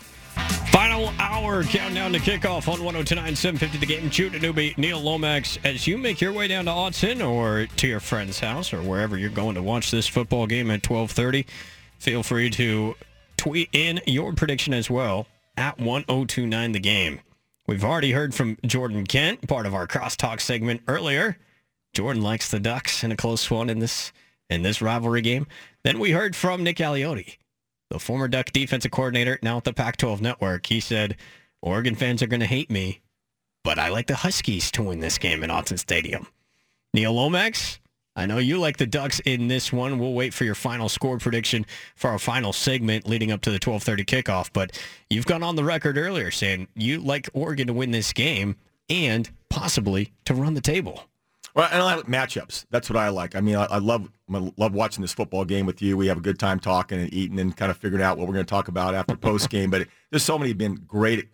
Final hour countdown to kickoff on 1029 750 the game. Judah Newby, Neil Lomax, as you make your way down to Autzen or to your friend's house or wherever you're going to watch this football game at 1230, feel free to tweet in your prediction as well at 1029 the game. We've already heard from Jordan Kent, part of our crosstalk segment earlier. Jordan likes the Ducks in a close one in this in this rivalry game. Then we heard from Nick Aliotti the former Duck defensive coordinator, now at the Pac-12 network. He said, Oregon fans are going to hate me, but I like the Huskies to win this game in Autzen Stadium. Neil Lomax, I know you like the Ducks in this one. We'll wait for your final score prediction for our final segment leading up to the 1230 kickoff. But you've gone on the record earlier saying you like Oregon to win this game and possibly to run the table. Well, and I like matchups. That's what I like. I mean, I, I love I love watching this football game with you. We have a good time talking and eating and kind of figuring out what we're going to talk about after post game. But there's so many been great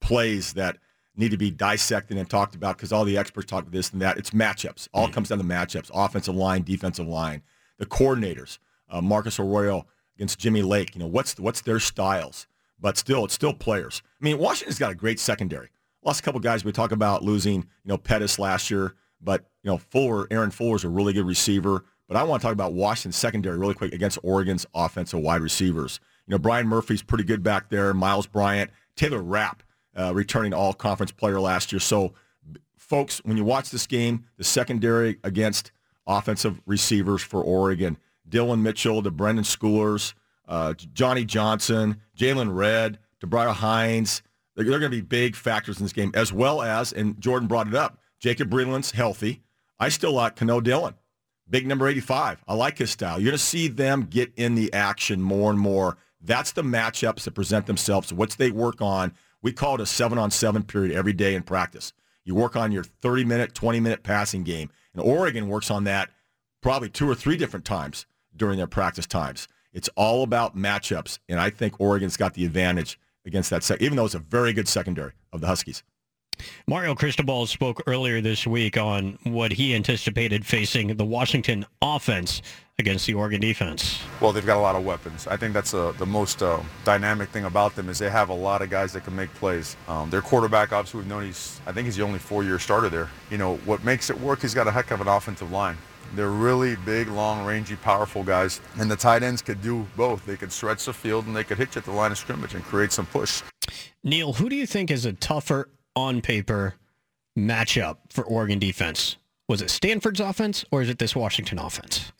plays that need to be dissected and talked about because all the experts talk about this and that. It's matchups. All comes down to matchups: offensive line, defensive line, the coordinators. Uh, Marcus Arroyo against Jimmy Lake. You know what's what's their styles, but still, it's still players. I mean, Washington's got a great secondary. Lost a couple guys. We talk about losing, you know, Pettis last year, but you know, Fuller, Aaron Fuller's a really good receiver. But I want to talk about Washington's secondary really quick against Oregon's offensive wide receivers. You know, Byron Murphy's pretty good back there. Myles Bryant, Taylor Rapp, uh, returning All Conference player last year. So, folks, when you watch this game, the secondary against offensive receivers for Oregon, Dillon Mitchell, the Brenden Schoolers, uh, Johnny Johnson, Jaylon Redd, Tabari Hines, they're, they're going to be big factors in this game, as well as, and Jordan brought it up, Jacob Breeland's healthy. I still like Kano Dillon, big number 85. I like his style. You're going to see them get in the action more and more. That's the matchups that present themselves. What's they work on. We call it a seven-on-seven period every day in practice. You work on your 30-minute, 20-minute passing game. And Oregon works on that probably two or three different times during their practice times. It's all about matchups, and I think Oregon's got the advantage against that, sec- even though it's a very good secondary of the Huskies. Mario Cristobal spoke earlier this week on what he anticipated facing the Washington offense against the Oregon defense. Well, they've got a lot of weapons. I think that's uh, the most uh, dynamic thing about them is they have a lot of guys that can make plays. Um, their quarterback, obviously, we've known he's, I think he's the only four-year starter there. You know, what makes it work, he's got a heck of an offensive line. They're really big, long, rangy, powerful guys. And the tight ends could do both. They could stretch the field and they could hit you at the line of scrimmage and create some push. Neil, who do you think is a tougher on paper matchup for Oregon defense? Was it Stanford's offense or is it this Washington offense?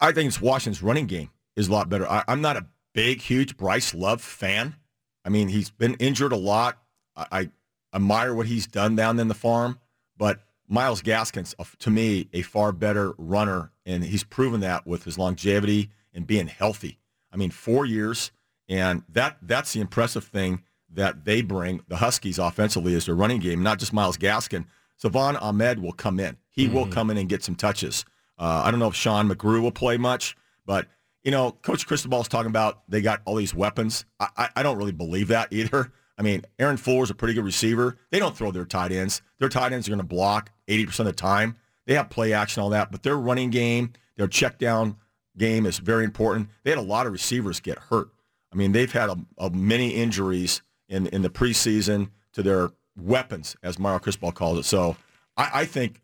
I- think it's Washington's running game is a lot better. I, I'm not a big, huge Bryce Love fan. I mean, he's been injured a lot. I, I admire what he's done down in the farm, but Myles Gaskin's, to me, a far better runner, and he's proven that with his longevity and being healthy. I mean, four years, and that that's the impressive thing that they bring the Huskies offensively is their running game, not just Myles Gaskin. Salvon Ahmed will come in. He will mm-hmm. come in and get some touches. Uh, I don't know if Sean McGrew will play much, but you know, Coach Cristobal's talking about they got all these weapons. I, I, I don't really believe that either. I mean, Aaron Fuller's a pretty good receiver. They don't throw their tight ends. Their tight ends are going to block 80% of the time. They have play action, all that, but their running game, their check down game is very important. They had a lot of receivers get hurt. I mean, they've had a, a many injuries in in the preseason to their weapons, as Mario Cristobal calls it. So I, I think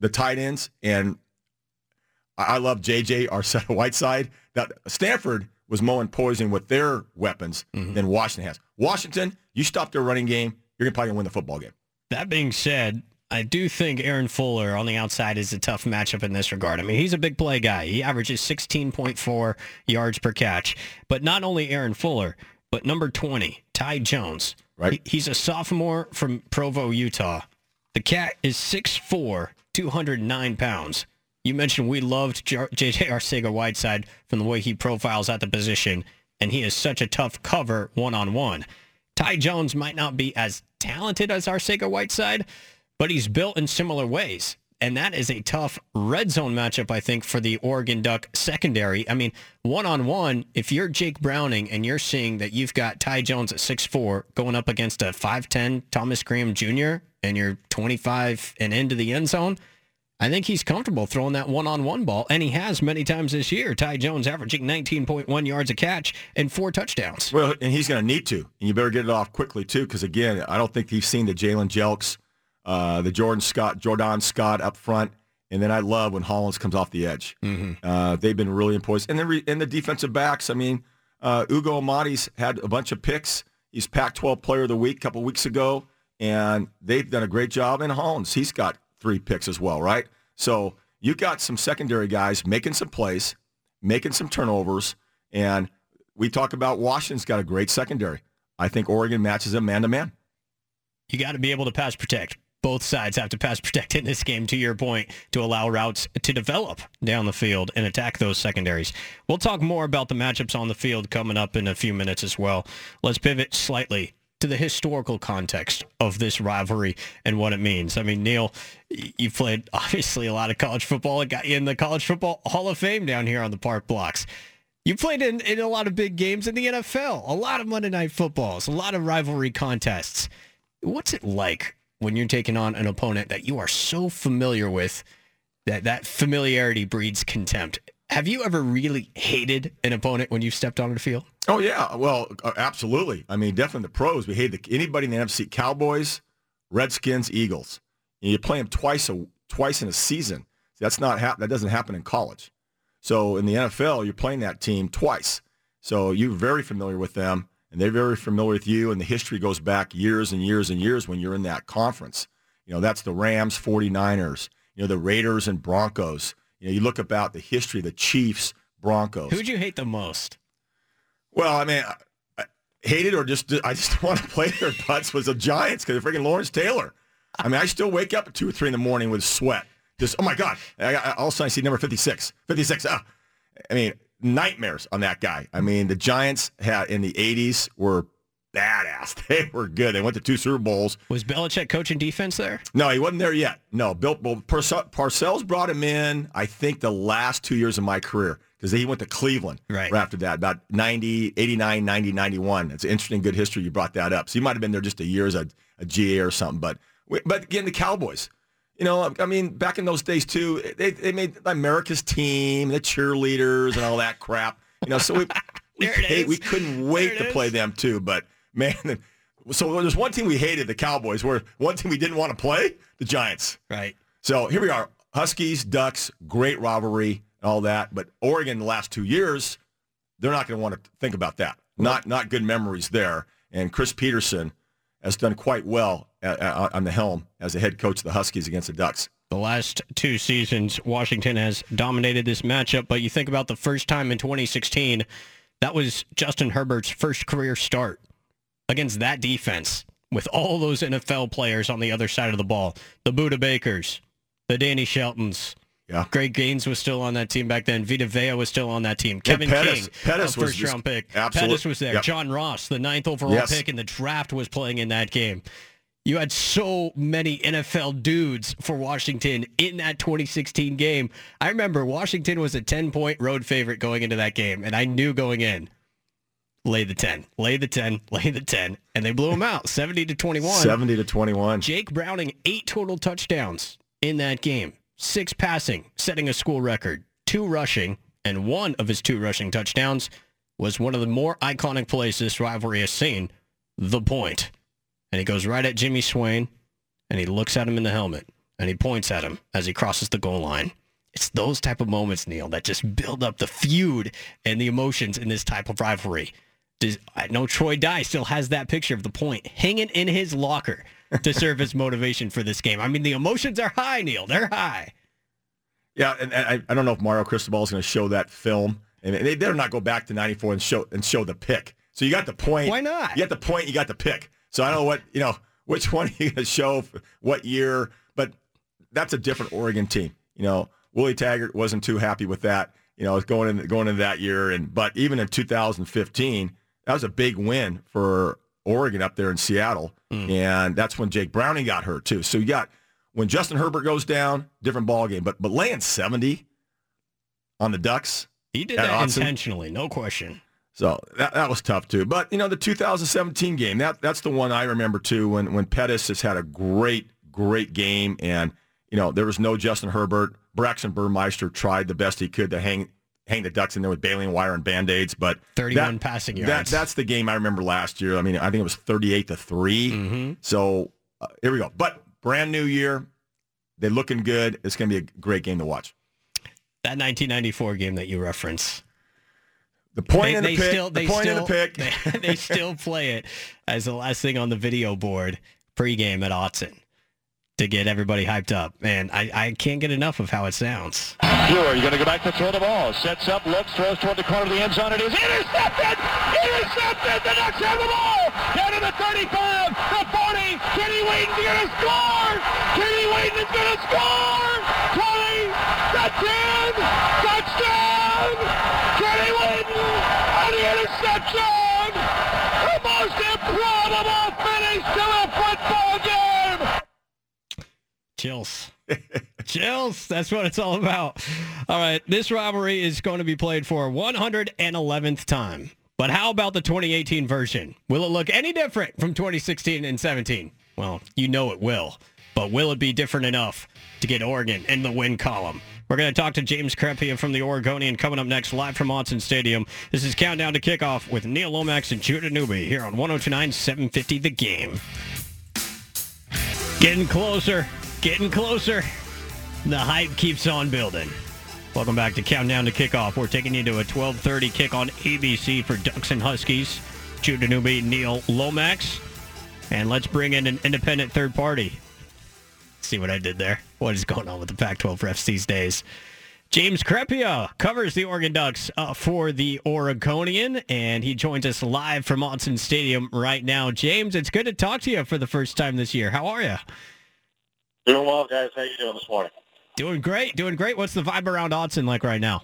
the tight ends and I, I love JJ Arcega Whiteside. That Stanford was mowing poison with their weapons mm-hmm. than Washington has. Washington, you stop their running game, you're probably gonna win the football game. That being said, I do think Aaron Fuller on the outside is a tough matchup in this regard. I mean, he's a big play guy. He averages 16.4 yards per catch. But not only Aaron Fuller, but number 20, Ty Jones. Right. He- he's a sophomore from Provo, Utah. The cat is 6'4", 209 pounds. You mentioned we loved JJ Arcega Whiteside from the way he profiles at the position, and he is such a tough cover one-on-one. Ty Jones might not be as talented as Arcega Whiteside, but he's built in similar ways. And that is a tough red zone matchup, I think, for the Oregon Duck secondary. I mean, one-on-one, if you're Jake Browning and you're seeing that you've got Ty Jones at 6'4 going up against a 5'10 Thomas Graham Jr. and you're 25 and into the end zone, I think he's comfortable throwing that one-on-one ball, and he has many times this year. Ty Jones averaging 19.1 yards a catch and four touchdowns. Well, and he's going to need to, and you better get it off quickly too, because again, I don't think he's seen the Jalen Jelks, uh, the Jordan Scott, Jordan Scott up front, and then I love when Hollins comes off the edge. Uh, they've been really important, and then re- and the defensive backs. I mean, uh, Ugo Amadi's had a bunch of picks. He's Pac-12 Player of the Week a couple weeks ago, and they've done a great job. And Hollins, he's got three picks as well, right? So you got some secondary guys making some plays, making some turnovers, and we talk about Washington's got a great secondary. I think Oregon matches them man to man. you got to be able to pass protect. Both sides have to pass protect in this game, to your point, to allow routes to develop down the field and attack those secondaries. We'll talk more about the matchups on the field coming up in a few minutes as well. Let's pivot slightly to the historical context of this rivalry and what it means. I mean, Neil, you played obviously a lot of college football. It got you in the College Football Hall of Fame down here on the park blocks. You played in, in a lot of big games in the NFL, a lot of Monday Night Footballs, a lot of rivalry contests. What's it like when you're taking on an opponent that you are so familiar with that that familiarity breeds contempt? Have you ever really hated an opponent when you stepped on the field? Oh yeah, well, uh, absolutely. I mean, definitely the pros. We hate the, anybody in the NFC: Cowboys, Redskins, Eagles. And you play them twice a twice in a season. That's not hap- that doesn't happen in college. So in the NFL, you're playing that team twice. So you're very familiar with them, and they're very familiar with you. And the history goes back years and years and years when you're in that conference. You know, that's the Rams, 49ers. You know, the Raiders and Broncos. You know, you look about the history, of the Chiefs, Broncos. Who'd you hate the most? Well, I mean, I, I hate it or just I just want to play their butts was the Giants because of freaking Lawrence Taylor. I mean, I still wake up at two or three in the morning with sweat. Just oh my god! I, I, all of a sudden I see number 56. 56. Ah. I mean, nightmares on that guy. I mean, the Giants had in the 80s were badass. They were good. They went to two Super Bowls. Was Belichick coaching defense there? No, he wasn't there yet. No, Bill well, Parcells brought him in. I think the last two years of my career because he went to Cleveland Right. after that, about 90, 89, 90, 91. It's an interesting, good history. You brought that up. So he might have been there just a year as a, a GA or something. But but again, the Cowboys. You know, I mean, back in those days too, they, they made America's team, the cheerleaders, and all that crap. You know, so we we, hate, we couldn't wait to is. play them too. But man, so there's one team we hated, the Cowboys. Where one team we didn't want to play, the Giants. Right. So here we are, Huskies, Ducks, great rivalry, and all that. But Oregon, the last two years, they're not going to want to think about that. Not not good memories there. And Chris Petersen has done quite well uh, uh, on the helm as the head coach of the Huskies against the Ducks. The last two seasons, Washington has dominated this matchup, but you think about the first time in 2016, that was Justin Herbert's first career start against that defense with all those NFL players on the other side of the ball. The Budda Bakers, the Danny Sheltons, Yeah. Greg Gaines was still on that team back then. Vita Vea was still on that team. Kevin Pettis- King, Pettis was first just round pick. absolute- Pettis was there. yep. John Ross, the ninth overall Yes. pick in the draft, was playing in that game. You had so many NFL dudes for Washington in that 2016 game. I remember Washington was a 10 point road favorite going into that game, and I knew going in, lay the 10, lay the 10, lay the 10, and they blew him out 70 to 21. 70 to 21. Jake Browning, eight total touchdowns in that game, six passing, setting a school record, two rushing, and one of his two rushing touchdowns was one of the more iconic plays this rivalry has seen, the point. And he goes right at Jimmy Swain, and he looks at him in the helmet, and he points at him as he crosses the goal line. It's those type of moments, Neil, that just build up the feud and the emotions in this type of rivalry. Does, I know Troy Dye still has that picture of the point hanging in his locker to serve as motivation for this game. I mean, the emotions are high, Neil. They're high. Yeah, and, and I, I don't know if Mario Cristobal is going to show that film. And they better not go back to 94 and show and show the pick. So you got the point. Why not? You got the point, you got the pick. So I don't know what, you know, which one you going to show, what year, but that's a different Oregon team. You know, Willie Taggart wasn't too happy with that, you know, going in, going into that year. And, but even in 2015, that was a big win for Oregon up there in Seattle. Mm. And that's when Jake Browning got hurt too. So you got, when Justin Herbert goes down, different ball game. But, but laying 70 on the Ducks, He did that Autzen? intentionally, no question. so that, that was tough too. But you know, the 2017 game, that that's the one I remember too. When when Pettis has had a great great game, and you know there was no Justin Herbert. Braxton Burmeister tried the best he could to hang hang the Ducks in there with baling wire and band aids. But 31 that- passing That, yards. that's the game I remember last year. I mean, I think it was 38 to 3 Mm-hmm. So uh, here we go. But brand new year, they're looking good. It's going to be a great game to watch. That 1994 game that you reference. The point They, in the they pick. still, the they point still, in the pick. They, they still play it as the last thing on the video board pregame at Autzen to get everybody hyped up. And I, I can't get enough of how it sounds. Brewer, you're going to go back to throw the ball. Sets up, looks, throws toward the corner of the end zone. It is intercepted! Intercepted! The Ducks have the ball! Down to the 35, the 40. Kenny Wheaton's going to score! Kenny Wheaton is going to score! 20, the 10, touchdown! Kenny Wheaton on the interception! The most improbable finish to a football game! Chills. Chills. That's what it's all about. All right. This rivalry is going to be played for 111th time. But how about the 2018 version? Will it look any different from 2016 and 17? Well, you know it will. But will it be different enough to get Oregon in the win column? We're going to talk to James Crepea from the Oregonian coming up next live from Autzen Stadium. This is Countdown to Kickoff with Neil Lomax and Judah Newby here on 1029 750 The Game. Getting closer, getting closer. The hype keeps on building. Welcome back to Countdown to Kickoff. We're taking you to a 12:30 kick on ABC for Ducks and Huskies. Judah Newby, Neil Lomax, and let's bring in an independent third party. See what I did there? What is going on with the Pac-12 refs these days? James Crepea covers the Oregon Ducks uh, for the Oregonian, and he joins us live from Autzen Stadium right now. James, it's good to talk to you for the first time this year. How are you? Doing well, guys. How you doing this morning? Doing great, doing great. What's the vibe around Autzen like right now?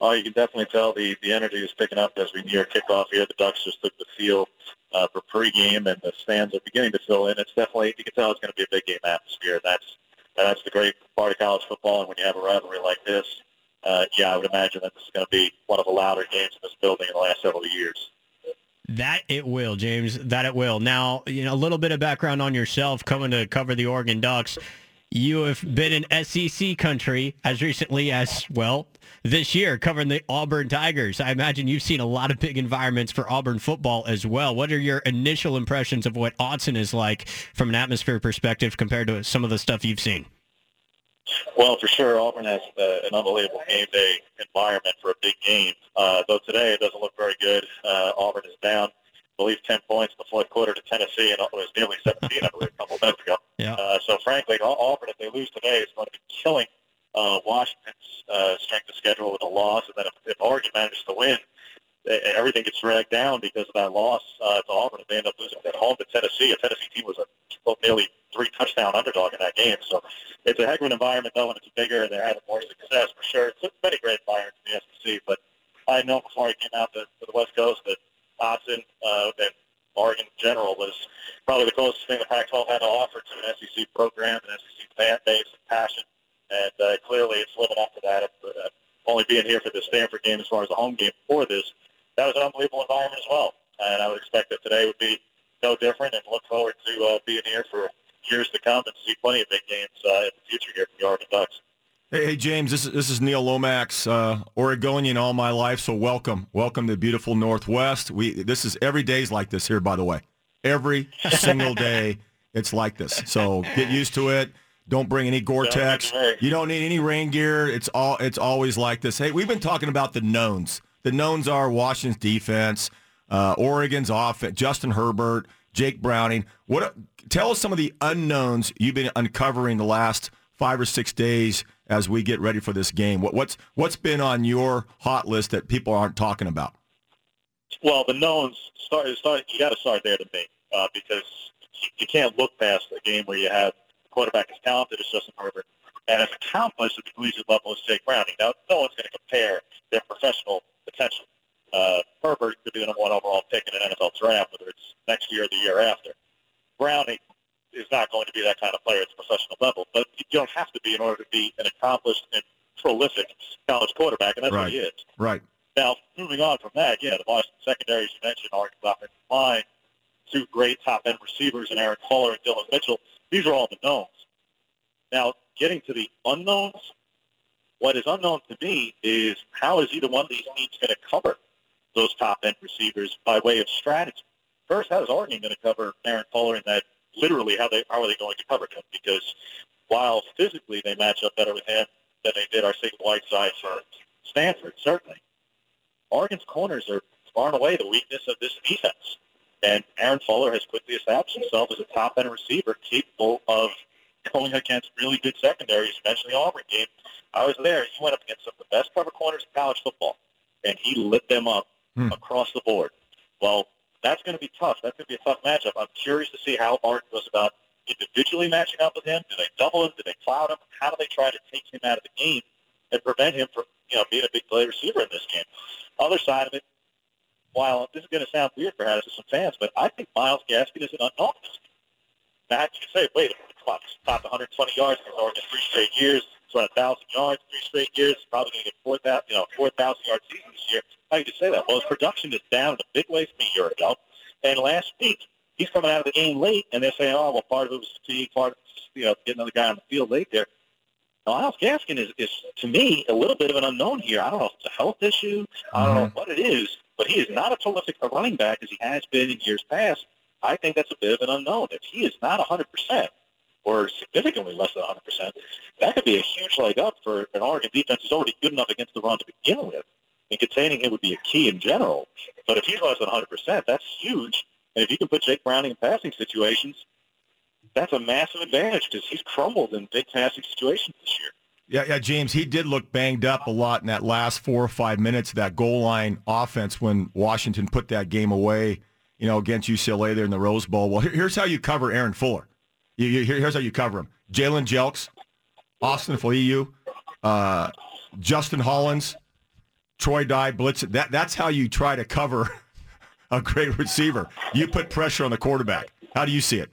Oh, you can definitely tell the, the energy is picking up as we near kickoff here. The Ducks just took the field uh, for pregame, and the stands are beginning to fill in. It's definitely, you can tell it's going to be a big game atmosphere. That's that's the great part of college football, and when you have a rivalry like this, uh, yeah, I would imagine that this is going to be one of the louder games in this building in the last several years. That it will, James. That it will. Now, you know, a little bit of background on yourself coming to cover the Oregon Ducks. You have been in SEC country as recently as, well, this year covering the Auburn Tigers. I imagine you've seen a lot of big environments for Auburn football as well. What are your initial impressions of what Autzen is like from an atmosphere perspective compared to some of the stuff you've seen? Well, for sure, Auburn has uh, an unbelievable game day environment for a big game. Uh, though today it doesn't look very good. Uh, Auburn is down, I believe, 10 points in the fourth quarter to Tennessee, and it was nearly 17, I believe, a couple of minutes ago. Yeah. Uh, so, frankly, Auburn, if they lose today, is going to be killing uh, Washington's uh, strength of schedule with a loss. And then if, if Oregon manages to win, everything gets dragged down because of that loss uh, to Auburn. If they end up losing at home to Tennessee, a Tennessee team was a nearly three touchdown underdog in that game. So it's a heck of an environment though, and it's bigger, and they're having more success for sure. It's a great environment in the SEC, but I know before I came out to, to the West Coast that Autzen uh, and Oregon in general was probably the closest thing the Pac-12 had to offer to an SEC program, an SEC fan base, and passion, and uh, clearly it's living up to that. Uh, only being here for the Stanford game as far as the home game before this, that was an unbelievable environment as well, and I would expect that today would be no different, and look forward to uh, being here for years to come and see plenty of big games uh, in the future here from the Oregon Ducks. Hey, hey, James, this is this is Neil Lomax, uh, Oregonian all my life. So welcome, welcome to beautiful Northwest. We this is every day's like this here, by the way. Every single day, it's like this. So get used to it. Don't bring any Gore-Tex. You don't need any rain gear. It's all it's always like this. Hey, we've been talking about the knowns. The knowns are Washington's defense, uh, Oregon's offense, Justin Herbert, Jake Browning. What? Tell us some of the unknowns you've been uncovering the last five or six days as we get ready for this game. What, what's what's been on your hot list that people aren't talking about? Well, the knowns start. start you got to start there to me uh, because you can't look past a game where you have a quarterback as talented as Justin Herbert and as accomplished at the collegiate level as Jake Browning. Now, no one's going to compare their professional potential. Uh, Herbert could be the number one overall pick in an NFL draft, whether it's next year or the year after. Browning is not going to be that kind of player at the professional level, but you don't have to be in order to be an accomplished and prolific college quarterback, and that's right. what he is. Right. Now, moving on from that, yeah, the Boston secondary, as you mentioned, Oregon's offensive line, two great top-end receivers in Aaron Fuller and Dillon Mitchell. These are all the knowns. Now, getting to the unknowns, what is unknown to me is how is either one of these teams going to cover those top-end receivers by way of strategy? First, how is Oregon going to cover Aaron Fuller in that literally how they how are they going to cover him? Because while physically they match up better with him than they did Arcega Whiteside for Stanford, certainly, Oregon's corners are far and away the weakness of this defense. And Aaron Fuller has quickly established himself as a top-end receiver capable of going against really good secondaries. You mentioned the Auburn game. I was there. He went up against some of the best cover corners in college football, and he lit them up Hmm. across the board. Well, that's going to be tough. That's going to be a tough matchup. I'm curious to see how Oregon goes about individually matching up with him. Do they double him? Do they cloud him? How do they try to take him out of the game and prevent him from, you know, being a big play receiver in this game? Other side of it, while this is going to sound weird perhaps to some fans, but I think Myles Gaskin is an unknown. Now, you can say, wait, come on, he's topped 120 yards for Oregon three straight years. He's run 1,000 yards three straight years. Probably going to get 4,000, you know, 4,000 yard season this year. How you just say that? Well, his production is down in a big way from a year ago. And last week, he's coming out of the game late, and they're saying, oh, well, part of it was fatigue, part of it was, you know, getting another guy on the field late there. Now, Myles Gaskin is, is, to me, a little bit of an unknown here. I don't know if it's a health issue. I don't know mm-hmm. what it is, but he is not a prolific running back as he has been in years past. I think that's a bit of an unknown. If he is not 100% or significantly less than 100%, that could be a huge leg up for an Oregon defense who's already good enough against the run to begin with. And containing him would be a key in general. But if he's less than 100%, that's huge. And if you can put Jake Browning in passing situations, that's a massive advantage because he's crumbled in big passing situations this year. Yeah, yeah, James, he did look banged up a lot in that last four or five minutes of that goal line offense when Washington put that game away, you know, against UCLA there in the Rose Bowl. Well, here's how you cover Aaron Fuller. You, you, here's how you cover him. Jalen Jelks, Austin Faoliu, uh, Justin Hollins, Troy Dye, Blitz. That, that's how you try to cover a great receiver. You put pressure on the quarterback. How do you see it?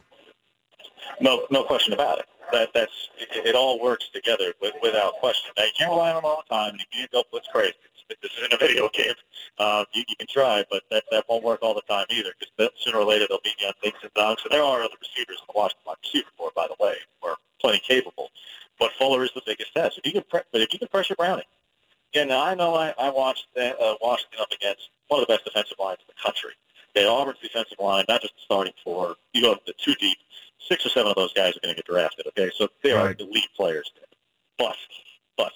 No, no question about it. That that's it, it all works together with, without question. Now you can't rely on them all the time, you can't go blitz crazy. This isn't a video game. Uh, you, you can try, but that that won't work all the time either. Because sooner or later they'll beat you on things and dunks. And there are other receivers in the Washington wide receiver corps, by the way, who are plenty capable. But Fuller is the biggest test. If you can, pre- but if you can pressure Browning, yeah. Now I know I, I watched uh, Washington up against one of the best defensive lines in the country. Okay, Auburn's defensive line, not just the starting four. You go to the two deep. Six or seven of those guys are going to get drafted. Okay, so they are Right. elite players. But, but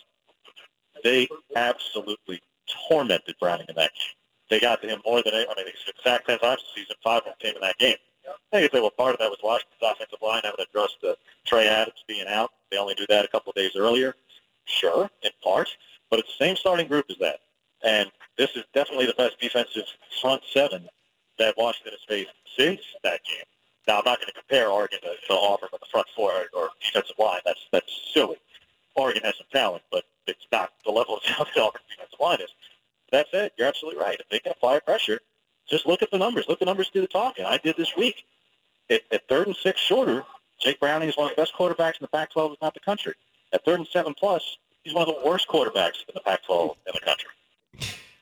they absolutely tormented Browning in that game. They got to him more than I mean, he's sacked ten times this season. Five of them came in that game. I think say, well, part of that was Washington's offensive line having to address the Trey Adams being out. They only do that a couple of days earlier. Sure, in part, but it's the same starting group as that. And this is definitely the best defensive front seven that Washington has faced since that game. Now, I'm not going to compare Oregon to, to Auburn with the front four or defensive line. That's that's silly. Oregon has some talent, but it's not the level of talent that Auburn's defensive line is. That said, you're absolutely right. If they can apply pressure, just look at the numbers. Let the numbers do the talking. I did this week. At, at third and six shorter, Jake Browning is one of the best quarterbacks in the Pac-12, if not the country. At third and seven plus, he's one of the worst quarterbacks in the Pac-12 in the country.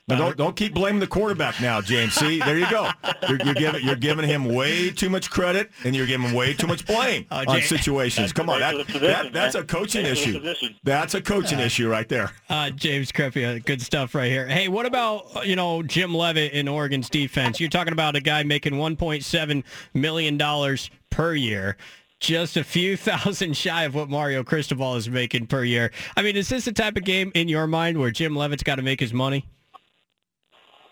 Now, don't don't keep blaming the quarterback now, James. See, there you go. You're, you're giving you're giving him way too much credit, and you're giving him way too much blame Oh, on James- situations. Come on, that, Thanks for the position, that that's a coaching Thanks issue. That's a coaching issue right there. Uh, James Crepea, good stuff right here. Hey, what about uh, you know Jim Leavitt in Oregon's defense? You're talking about a guy making 1.7 million dollars per year, just a few thousand shy of what Mario Cristobal is making per year. I mean, is this the type of game in your mind where Jim Leavitt's got to make his money?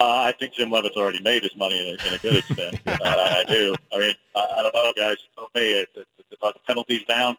Uh, I think Jim Leavitt's already made his money in a, in a good extent. uh, I do. I mean, I, I don't know, guys. For me, it's, it's, it's about the penalties down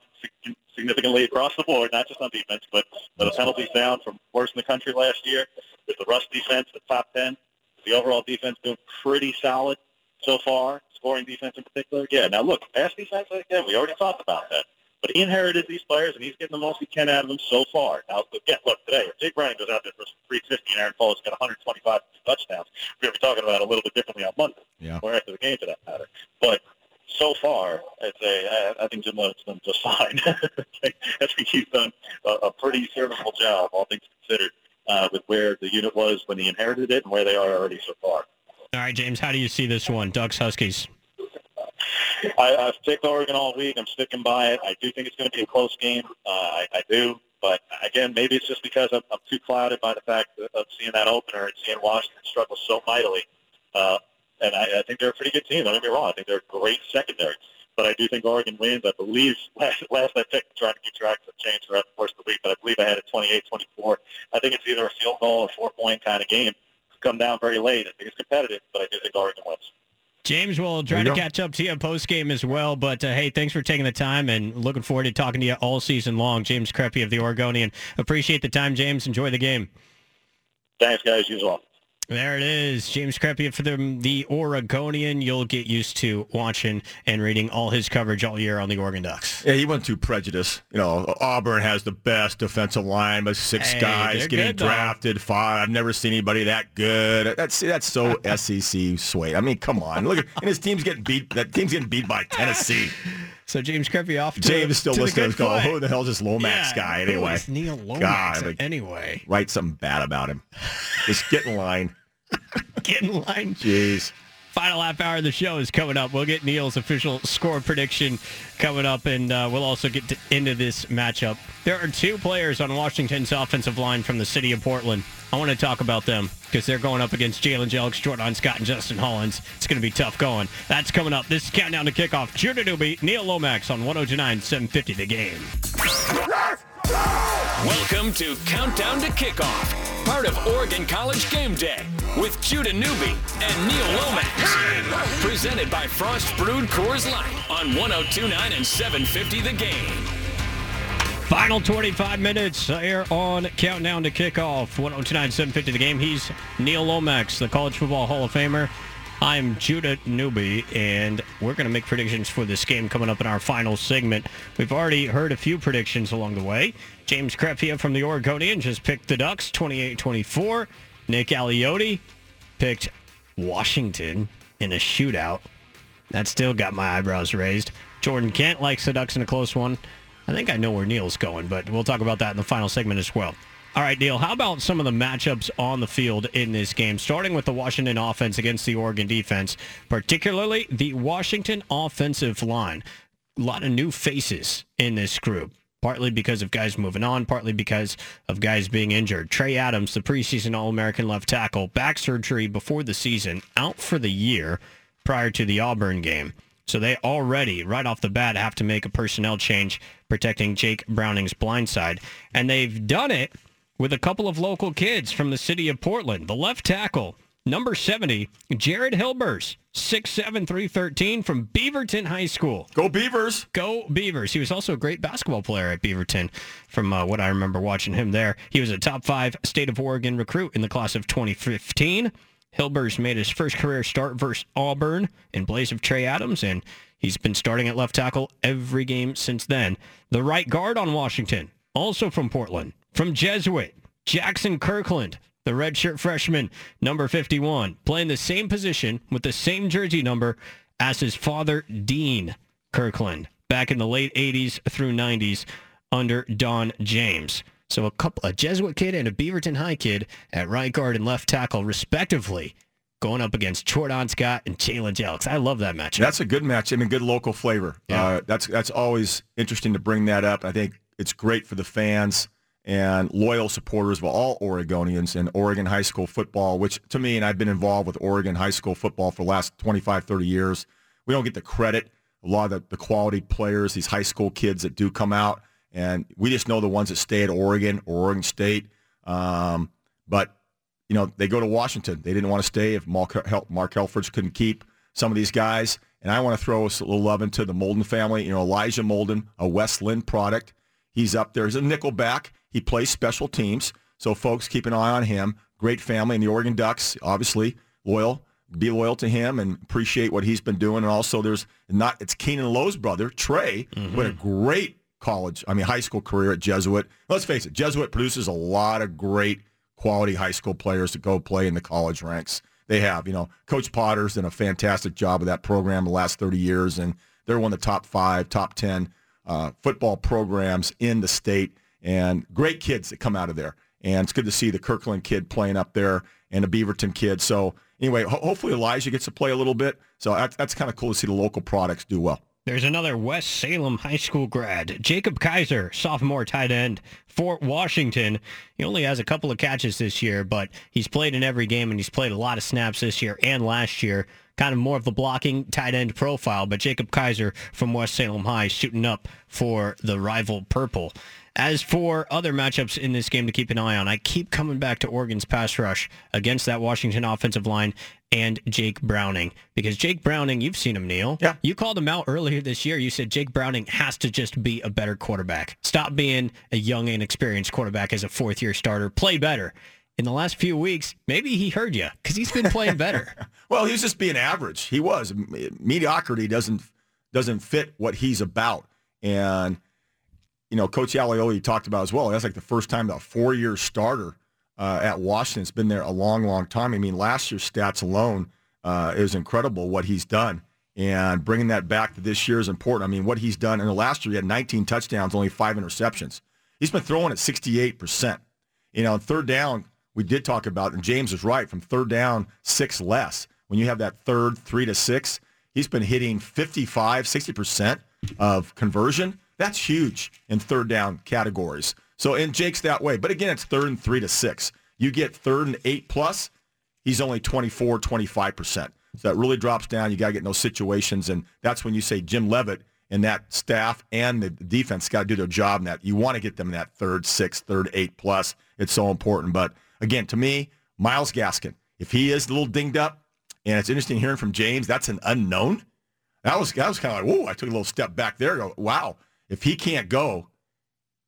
significantly across the board, not just on defense, but, but the penalties down from worst in the country last year. With the rush defense, the top 10, the overall defense doing pretty solid so far, scoring defense in particular. Yeah, now look, pass defense, again, we already talked about that. But he inherited these players, and he's getting the most he can out of them so far. Now, again, look, today, if Jake Browning goes out there for 350 and Aaron Paul's got 125 touchdowns, we're going to be talking about it a little bit differently on Monday, Yeah. or after the game for that matter. But so far, I'd say I, I think Jim Leavitt's done just fine. I think he's done a, a pretty serviceable job, all things considered, uh, with where the unit was when he inherited it and where they are already so far. All right, James, how do you see this one? Ducks Huskies. I, I've picked Oregon all week. I'm sticking by it. I do think it's going to be a close game. Uh, I, I do. But again, maybe it's just because I'm, I'm too clouded by the fact of seeing that opener and seeing Washington struggle so mightily. Uh, and I, I think they're a pretty good team. Don't get me wrong. I think they're a great secondary. But I do think Oregon wins. I believe last, last I picked, trying to keep track of the change throughout the course of the week, but I believe I had it 28-24. I think it's either a field goal or four-point kind of game. It's come down very late. I think it's competitive, but I do think Oregon wins. James, we'll try to go. catch up to you post game as well. But uh, hey, thanks for taking the time and looking forward to talking to you all season long. James Crepea of the Oregonian. Appreciate the time, James. Enjoy the game. Thanks, guys. You as well. There it is. James Crepea for the, the Oregonian. You'll get used to watching and reading all his coverage all year on the Oregon Ducks. Yeah, he went too prejudiced. You know, Auburn has the best defensive line, but six Hey, guys getting good, though. drafted. Five. I've never seen anybody that good. That's that's so SEC sway. I mean, come on. Look at and his team's getting beat. That team's getting beat by Tennessee. So James Crepea off to James still to listening. play. who the hell is this Lomax Yeah, guy anyway? is Neil Lomax God, like- anyway. Write something bad about him. Just get in line. Get in line. Jeez. Final half hour of the show is coming up. We'll get Neil's official score prediction coming up, and uh, we'll also get to, into this matchup. There are two players on Washington's offensive line from the city of Portland. I want to talk about them because they're going up against Jalen Jelks, Jordan Scott, and Justin Hollins. It's going to be tough going. That's coming up. This is Countdown to Kickoff. Judah Newby, Neil Lomax on 1029 750 The Game. Welcome to Countdown to Kickoff, part of Oregon College Game Day with Judah Newby and Neil Lomax. Presented by Frost Brewed Coors Light on 1029 and 750 The Game. Final 25 minutes here on Countdown to Kickoff. 1029 750 the game. He's Neil Lomax, the College Football Hall of Famer. I'm Judah Newby, and we're going to make predictions for this game coming up in our final segment. We've already heard a few predictions along the way. James Crepea from the Oregonian just picked the Ducks 28-24. Nick Aliotti picked Washington in a shootout. That still got my eyebrows raised. Jordan Kent likes the Ducks in a close one. I think I know where Neil's going, but we'll talk about that in the final segment as well. All right, Neil, how about some of the matchups on the field in this game, starting with the Washington offense against the Oregon defense, particularly the Washington offensive line. A lot of new faces in this group, partly because of guys moving on, partly because of guys being injured. Trey Adams, the preseason All-American left tackle, back surgery before the season, out for the year prior to the Auburn game. So they already, right off the bat, have to make a personnel change protecting Jake Browning's blind side. And they've done it with a couple of local kids from the city of Portland. The left tackle, number 70, Jared Hilbers, 6'7", 313 from Beaverton High School. Go Beavers. Go Beavers. He was also a great basketball player at Beaverton from uh, what I remember watching him there. He was a top five state of Oregon recruit in the class of 2015. Hilber's made his first career start versus Auburn in place of Trey Adams, and he's been starting at left tackle every game since then. The right guard on Washington, also from Portland, from Jesuit, Jaxson Kirkland, the redshirt freshman, number 51, playing the same position with the same jersey number as his father, Dean Kirkland, back in the late 80s through 90s under Don James. So a couple, a Jesuit kid and a Beaverton High kid at right guard and left tackle, respectively, going up against Jordan Scott and Jalen Jelks. I love that matchup. That's a good match and a good local flavor. Yeah. Uh, that's that's always interesting to bring that up. I think it's great for the fans and loyal supporters of all Oregonians and Oregon high school football, which to me, and I've been involved with Oregon high school football for the last 25, 30 years, we don't get the credit. A lot of the, the quality players, these high school kids that do come out, and we just know the ones that stay at Oregon or Oregon State. Um, but you know, they go to Washington. They didn't want to stay if Mark, Mark couldn't keep some of these guys. And I want to throw a little love into the Molden family. You know, Elijah Molden, a West Linn product. He's up there. He's a nickel back. He plays special teams. So folks, keep an eye on him. Great family. And the Oregon Ducks, obviously, loyal. Be loyal to him and appreciate what he's been doing. And also there's not, it's Keenan Lowe's brother, Trey, who had a great college, I mean, high school career at Jesuit. Let's face it, Jesuit produces a lot of great quality high school players to go play in the college ranks. They have, you know, Coach Potter's done a fantastic job of that program the last 30 years, and they're one of the top five, top 10 uh, football programs in the state, and great kids that come out of there. And it's good to see the Kirkland kid playing up there and a Beaverton kid. So anyway, ho- hopefully Elijah gets to play a little bit. So that, that's kind of cool to see the local products do well. There's another West Salem High School grad, Jacob Kizer, sophomore tight end for Washington. He only has a couple of catches this year, but he's played in every game and he's played a lot of snaps this year and last year. Kind of more of the blocking tight end profile, but Jacob Kizer from West Salem High shooting up for the rival purple. As for other matchups in this game to keep an eye on, I keep coming back to Oregon's pass rush against that Washington offensive line and Jake Browning. Because Jake Browning, you've seen him, Neil. Yeah. You called him out earlier this year. You said Jake Browning has to just be a better quarterback. Stop being a young, inexperienced quarterback as a fourth year starter. Play better. In the last few weeks, maybe he heard you because he's been playing better. Well, he was just being average. He was mediocrity doesn't doesn't fit what he's about. And you know, Coach Alioli talked about as well. That's like the first time that a four year starter uh, at Washington's been there a long, long time. I mean, last year's stats alone uh, is incredible what he's done. And bringing that back to this year is important. I mean, what he's done in the last year, he had 19 touchdowns, only five interceptions. He's been throwing at 68%. You know, on third down, we did talk about, and James is right, from third down, six less. When you have that third, three to six, he's been hitting 55, 60% of conversion. That's huge in third down categories. So, and Jake's that way. But again, it's third and three to six. You get third and eight plus, he's only 24, 25%. So that really drops down. You got to get in those situations. And that's when you say Jim Leavitt and that staff and the defense got to do their job in that. You want to get them in that third, sixth, third, eight plus. It's so important. But again, to me, Myles Gaskin, if he is a little dinged up, and it's interesting hearing from James, that's an unknown. That was, that was kind of like, whoa, I took a little step back there. Go, wow, if he can't go,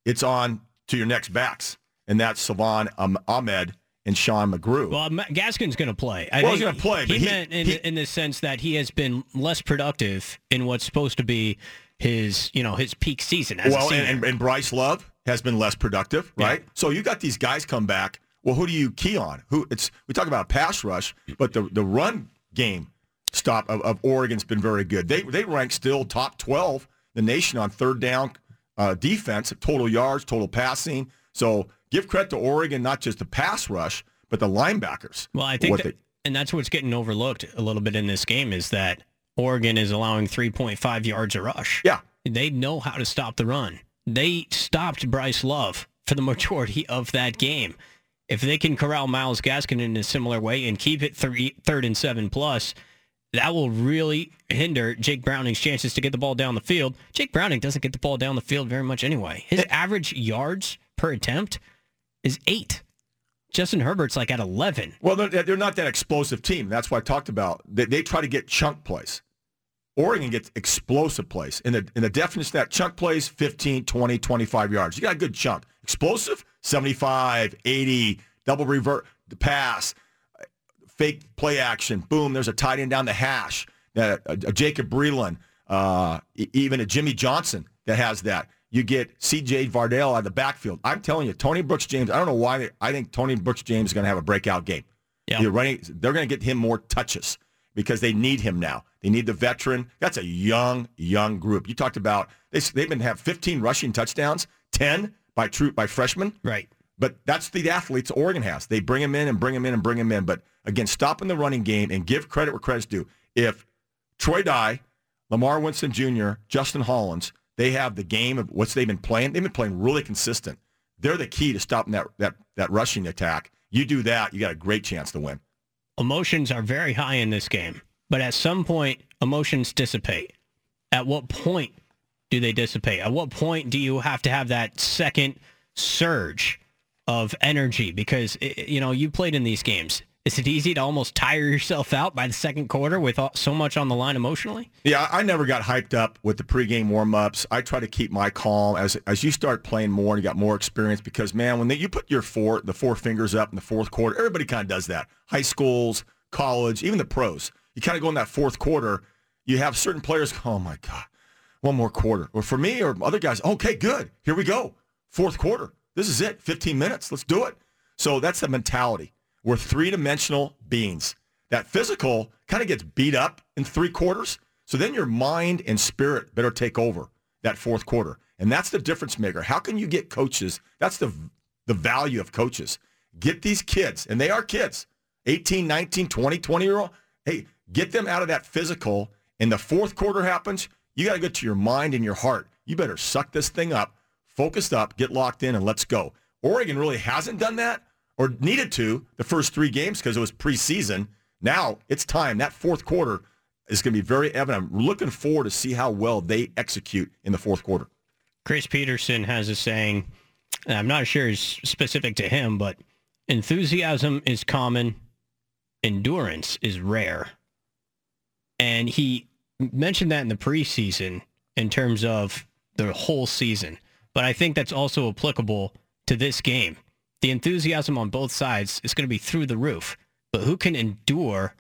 it's on to your next backs. And that's Salvon um, Ahmed and Sean McGrew. Well, Gaskin's going to play. I Well, he's gonna play, He, he- meant in, he- in the sense that he has been less productive in what's supposed to be his, you know, his peak season as well, and, and, and Bryce Love has been less productive, right? So you got these guys come back. Well, who do you key on? Who it's we talk about pass rush, but the the run game stop of, of Oregon's been very good. They they rank still top twelve the nation on third down uh, defense, total yards, total passing. So give credit to Oregon, not just the pass rush, but the linebackers. Well, I think, that, and that's what's getting overlooked a little bit in this game is that Oregon is allowing 3.5 yards a rush. Yeah. They know how to stop the run. They stopped Bryce Love for the majority of that game. If they can corral Myles Gaskin in a similar way and keep it three, third and seven plus, that will really hinder Jake Browning's chances to get the ball down the field. Jake Browning doesn't get the ball down the field very much anyway. His average yards per attempt is eight. Justin Herbert's like at 11. Well, they're, they're not that explosive team. That's what I talked about. They, they try to get chunk plays. Oregon gets explosive plays. In the, in the definition of that, chunk plays 15, 20, 25 yards. You got a good chunk. Explosive, 75, 80, double revert, the pass, fake play action. Boom, there's a tight end down the hash. Uh, a, a Jacob Breeland, uh, even a Jimmy Johnson that has that. You get C.J. Verdell out of the backfield. I'm telling you, Tony Brooks James. I don't know why. They, I think Tony Brooks James is going to have a breakout game. Yeah. You're running, they're going to get him more touches because they need him now. They need the veteran. That's a young, young group. You talked about they, they've been have 15 rushing touchdowns, 10 by true by freshmen. Right. But that's the athletes Oregon has. They bring them in and bring them in and bring them in. But again, stopping the running game and give credit where credit's due. If Troy Dye, Lamar Winston Jr., Justin Hollins, they have the game of what they've been playing. They've been playing really consistent. They're the key to stopping that that that rushing attack. You do that, you got a great chance to win. Emotions are very high in this game, but at some point, emotions dissipate. At what point do they dissipate? At what point do you have to have that second surge of energy? Because, it, you know, you played in these games. Is it easy to almost tire yourself out by the second quarter with so much on the line emotionally? Yeah, I never got hyped up with the pregame warm-ups. I try to keep my calm as as you start playing more and you got more experience because man, when they, you put your four the four fingers up in the fourth quarter, everybody kind of does that. High schools, college, even the pros. You kind of go in that fourth quarter. You have certain players. Oh my god, one more quarter. Or for me or other guys, okay, good. Here we go. Fourth quarter. This is it. 15 minutes. Let's do it. So that's the mentality. We're three-dimensional beings. That physical kind of gets beat up in three quarters. So then your mind and spirit better take over that fourth quarter. And that's the difference maker. How can you get coaches? That's the the value of coaches. Get these kids, and they are kids, 18, 19, 20, 20 year old. Hey, get them out of that physical. And the fourth quarter happens, you got to get to your mind and your heart. You better suck this thing up, focused up, get locked in, and let's go. Oregon really hasn't done that or needed to the first three games because it was preseason. Now it's time. That fourth quarter is going to be very evident. I'm looking forward to see how well they execute in the fourth quarter. Chris Petersen has a saying, I'm not sure it's specific to him, but enthusiasm is common, endurance is rare. And he mentioned that in the preseason in terms of the whole season. But I think that's also applicable to this game. The enthusiasm on both sides is going to be through the roof. But who can endure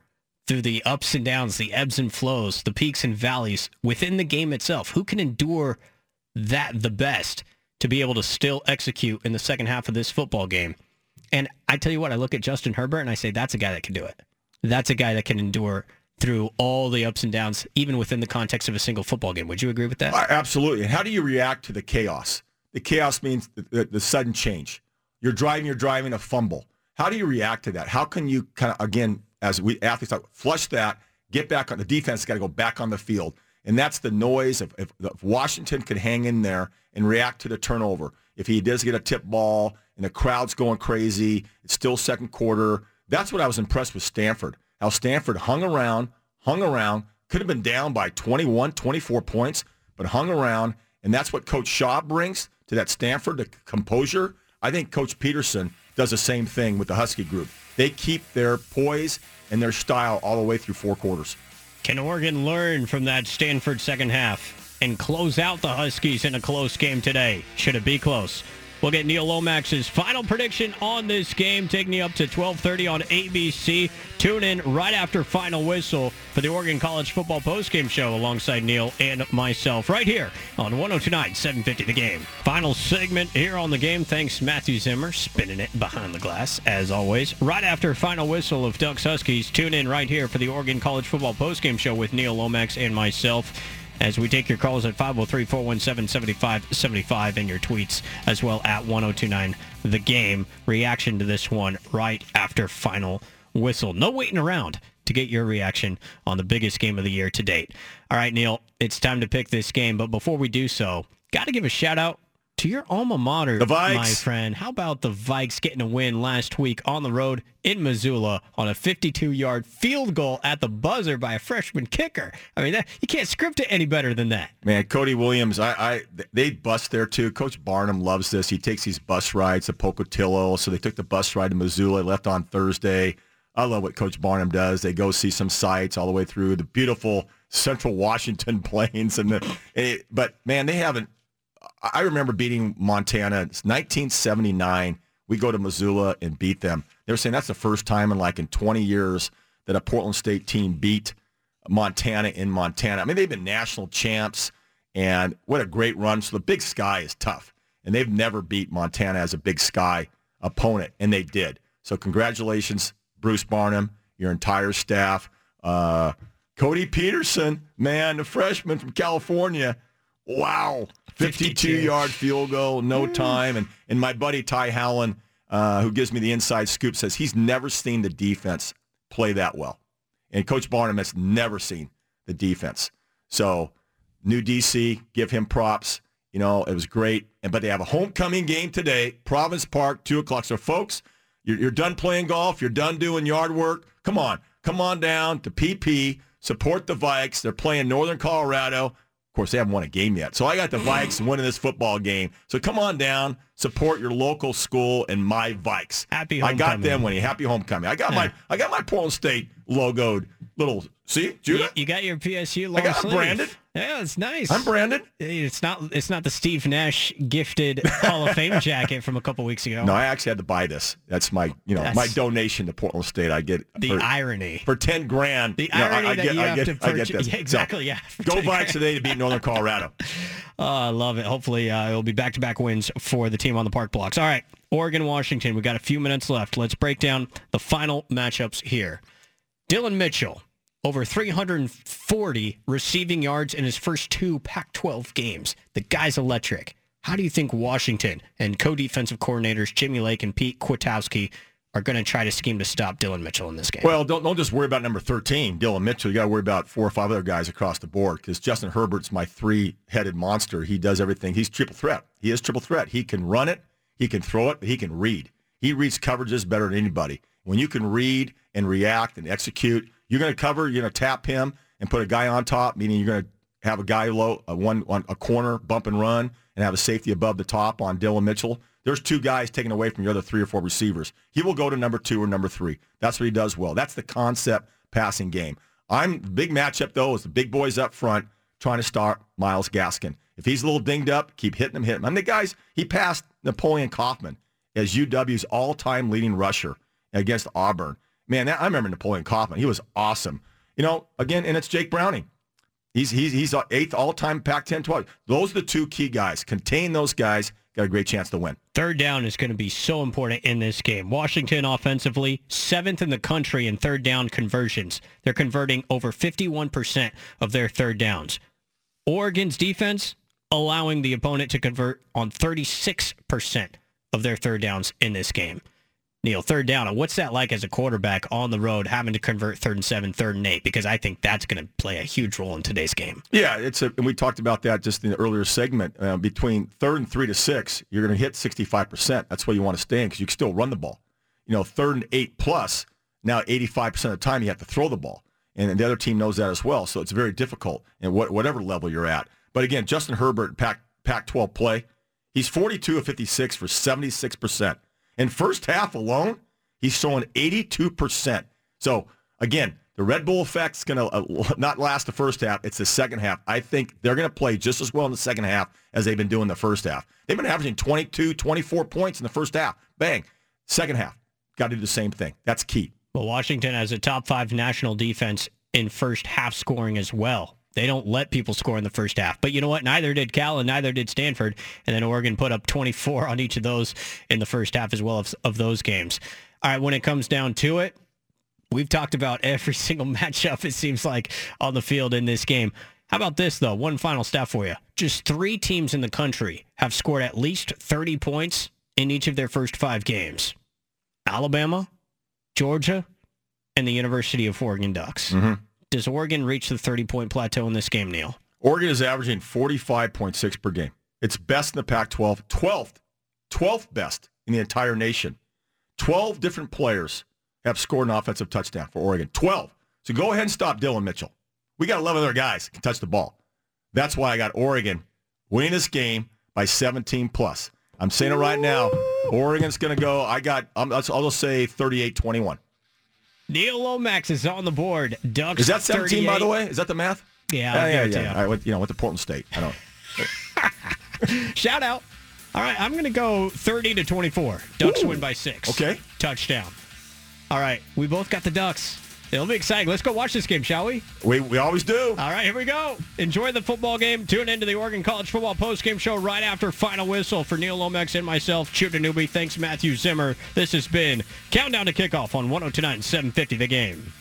through the ups and downs, the ebbs and flows, the peaks and valleys within the game itself? Who can endure that the best to be able to still execute in the second half of this football game? And I tell you what, I look at Justin Herbert and I say, that's a guy that can do it. That's a guy that can endure through all the ups and downs, even within the context of a single football game. Would you agree with that? Uh, Absolutely. And how do you react to the chaos? The chaos means the, the, the sudden change. You're driving, you're driving a fumble. How do you react to that? How can you kind of, again, as we athletes, talk, flush that, get back on the defense, got to go back on the field. And that's the noise of if, if Washington could hang in there and react to the turnover. If he does get a tip ball and the crowd's going crazy, it's still second quarter. That's what I was impressed with Stanford. How Stanford hung around, hung around, could have been down by 21, 24 points, but hung around. And that's what Coach Shaw brings to that Stanford, the composure. I think Coach Petersen does the same thing with the Husky group. They keep their poise and their style all the way through four quarters. Can Oregon learn from that Stanford second half and close out the Huskies in a close game today? Should it be close? We'll get Neil Lomax's final prediction on this game, taking you up to 12:30 on ABC. Tune in right after final whistle for the Oregon College Football Postgame Show alongside Neil and myself right here on 1029 750 The Game. Final segment here on the game. Thanks Matthew Zimmer spinning it behind the glass as always. Right after final whistle of Ducks Huskies, tune in right here for the Oregon College Football Postgame Show with Neil Lomax and myself as we take your calls at 503-417-7575 and your tweets as well at 1029 the game. Reaction to this one right after final whistle. No waiting around to get your reaction on the biggest game of the year to date. All right neil it's time to pick this game but before we do so got to give a shout out to your alma mater, The Vikes. my friend. How about the Vikes getting a win last week on the road in Missoula on a 52-yard field goal at the buzzer by a freshman kicker? I mean, that, you can't script it any better than that. Man, Cody Williams, I, I they bus there too. Coach Barnum loves this. He takes these bus rides to Pocatello. So they took the bus ride to Missoula, left on Thursday. I love what Coach Barnum does. They go see some sites all the way through the beautiful Central Washington plains, and the. eh, but man, they haven't. I remember beating Montana. It's 1979. we go to Missoula and beat them. They were saying that's the first time in like in 20 years that a Portland State team beat Montana in Montana. I mean, they've been national champs, and what a great run. So the Big Sky is tough, and they've never beat Montana as a Big Sky opponent, and they did. So congratulations, Bruce Barnum, your entire staff. Uh, Cody Peterson, man, the freshman from California. Wow. 52 yard field goal, no time. And, and my buddy Ty Howland, uh, who gives me the inside scoop, says he's never seen the defense play that well. And Coach Barnum has never seen the defense. So new DC, give him props. You know, it was great. And But they have a homecoming game today, Providence Park, 2 o'clock. So folks, you're, you're done playing golf. You're done doing yard work. Come on. Come on down to PP. Support the Vikes. They're playing Northern Colorado. Of course, they haven't won a game yet. So I got the mm-hmm. Vikes winning this football game. So come on down, support your local school and my Vikes. Happy homecoming. I got homecoming. them winning. Happy homecoming. I got my I got my Portland State logoed little see, Judah? You, you got your PSU long I got sleeve. branded. Yeah, it's nice. I'm branded. It's not. It's not the Steve Nash gifted Hall of Fame jacket from a couple weeks ago. No, I actually had to buy this. That's my, you know, That's- my donation to Portland State. I get the for, irony. for ten grand. The you know, I- irony I, that get, you I have get, to I get purchase- this. Yeah, So, exactly, yeah, for Go 10 Vikes grand. today to beat Northern Colorado. Oh, I love it. Hopefully, uh, it'll be back-to-back wins for the team on the park blocks. All right, Oregon, Washington. We've got a few minutes left. Let's break down the final matchups here. Dillon Mitchell over 340 receiving yards in his first two Pac-12 games. The guy's electric. How do you think Washington and co-defensive coordinators Jimmy Lake and Pete Kwiatkowski are going to try to scheme to stop Dillon Mitchell in this game? Well, don't don't just worry about number 13, Dillon Mitchell. You got to worry about four or five other guys across the board because Justin Herbert's my three-headed monster. He does everything. He's triple threat. He is triple threat. He can run it, he can throw it, but he can read. He reads coverages better than anybody. When you can read and react and execute, you're going to cover. You're going to tap him and put a guy on top, meaning you're going to have a guy low, a one on a corner, bump and run, and have a safety above the top on Dillon Mitchell. There's two guys taken away from your other three or four receivers. He will go to number two or number three. That's what he does well. That's the concept passing game. I'm big matchup though is the big boys up front trying to start Myles Gaskin. If he's a little dinged up, keep hitting him, hitting him. I mean, the guys he passed Napoleon Kaufman as UW's all-time leading rusher against Auburn. Man, that, I remember Napoleon Kaufman. He was awesome. You know, again, and it's Jake Browning. He's he's he's eighth all-time Pac-10 12. Those are the two key guys. Contain those guys. Got a great chance to win. Third down is going to be so important in this game. Washington offensively, seventh in the country in third down conversions. They're converting over 51% of their third downs. Oregon's defense allowing the opponent to convert on 36% of their third downs in this game. Neil, third down. What's that like as a quarterback on the road having to convert third and seven, third and eight? Because I think that's going to play a huge role in today's game. Yeah, it's a, and we talked about that just in the earlier segment. Uh, between third and three to six, you're going to hit 65%. That's where you want to stay in because you can still run the ball. You know, third and eight plus, now 85% of the time you have to throw the ball. And the other team knows that as well. So it's very difficult in what, whatever level you're at. But again, Justin Herbert, Pac, Pac-12 play, he's 42 of 56 for 76%. In first half alone, he's showing 82%. So again, the Red Bull effect's going to uh, not last the first half. It's the second half. I think they're going to play just as well in the second half as they've been doing the first half. They've been averaging 22, 24 points in the first half. Bang. Second half, got to do the same thing. That's key. Well, Washington has a top five national defense in first half scoring as well. They don't let people score in the first half. But you know what? Neither did Cal and neither did Stanford. And then Oregon put up 24 on each of those in the first half as well of, of those games. All right, when it comes down to it, we've talked about every single matchup, it seems like, on the field in this game. How about this, though? One final stat for you. Just three teams in the country have scored at least 30 points in each of their first five games. Alabama, Georgia, and the University of Oregon Ducks. Mm-hmm. Does Oregon reach the 30-point plateau in this game, Neil? Oregon is averaging 45.6 per game. It's best in the Pac-12, 12th, 12th best in the entire nation. 12 different players have scored an offensive touchdown for Oregon. 12. So go ahead and stop Dillon Mitchell. We got 11 other guys can touch the ball. That's why I got Oregon winning this game by 17 plus. I'm saying it right now. Oregon's going to go. I got. I'm, I'll just say 38-21. Neil Lomax is on the board. Ducks Is that 17 by the way? Is that the math? Yeah, yeah, I'll yeah. give it to yeah. you. I went, you know, went to Portland State. I don't. Shout out. All right, I'm going to go 30 to 24. Ducks Ooh. win by six. Okay. Touchdown. All right, we both got the Ducks. It'll be exciting. Let's go watch this game, shall we? We, we always do. All right, here we go. Enjoy the football game. Tune into the Oregon College Football Postgame Show right after final whistle for Neil Lomax and myself, Chuta Newby. Thanks, Matthew Zimmer. This has been Countdown to Kickoff on 1029 750 The Game.